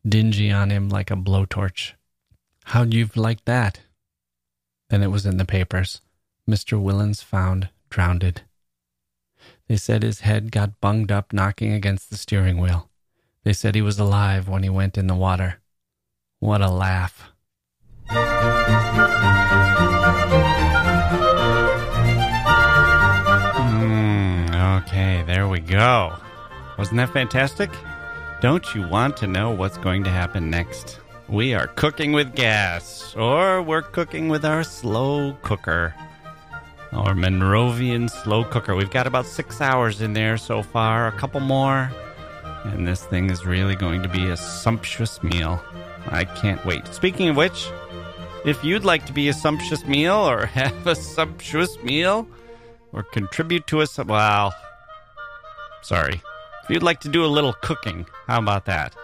dingy on him like a blowtorch. How'd you like that? Then it was in the papers. Mr. Willens found drowned. They said his head got bunged up knocking against the steering wheel. They said he was alive when he went in the water. What a laugh. Mm, okay, there we go. Wasn't that fantastic? Don't you want to know what's going to happen next? We are cooking with gas, or we're cooking with our slow cooker. Our Munrovian slow cooker. We've got about six hours in there so far, a couple more, and this thing is really going to be a sumptuous meal. I can't wait. Speaking of which, if you'd like to be a sumptuous meal or have a sumptuous meal or contribute to us, well, sorry. If you'd like to do a little cooking, how about that?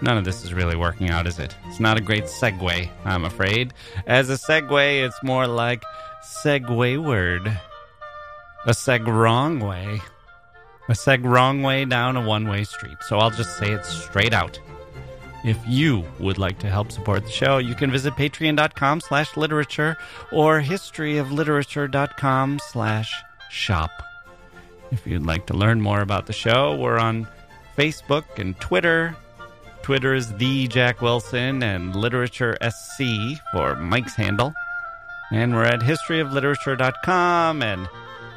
None of this is really working out, is it? It's not a great segue, I'm afraid. As a segue, it's more like segue word. A seg wrong way. A seg wrong way down a one way street. So I'll just say it straight out. If you would like to help support the show, you can visit patreon.com slash literature or historyofliterature.com slash shop. If you'd like to learn more about the show, we're on Facebook and Twitter. Twitter is the Jacke Wilson and Literature SC for Mike's handle. And we're at historyofliterature.com and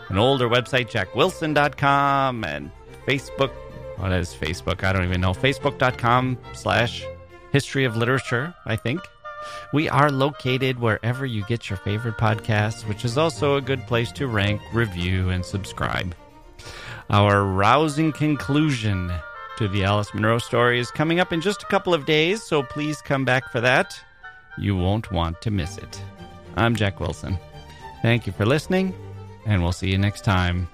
an older website, jackewilson.com, and Facebook. What is Facebook? I don't even know. Facebook.com slash history of literature, I think. We are located wherever you get your favorite podcasts, which is also a good place to rank, review, and subscribe. Our rousing conclusion to the Alice Munro story is coming up in just a couple of days, so please come back for that. You won't want to miss it. I'm Jacke Wilson. Thank you for listening, and we'll see you next time.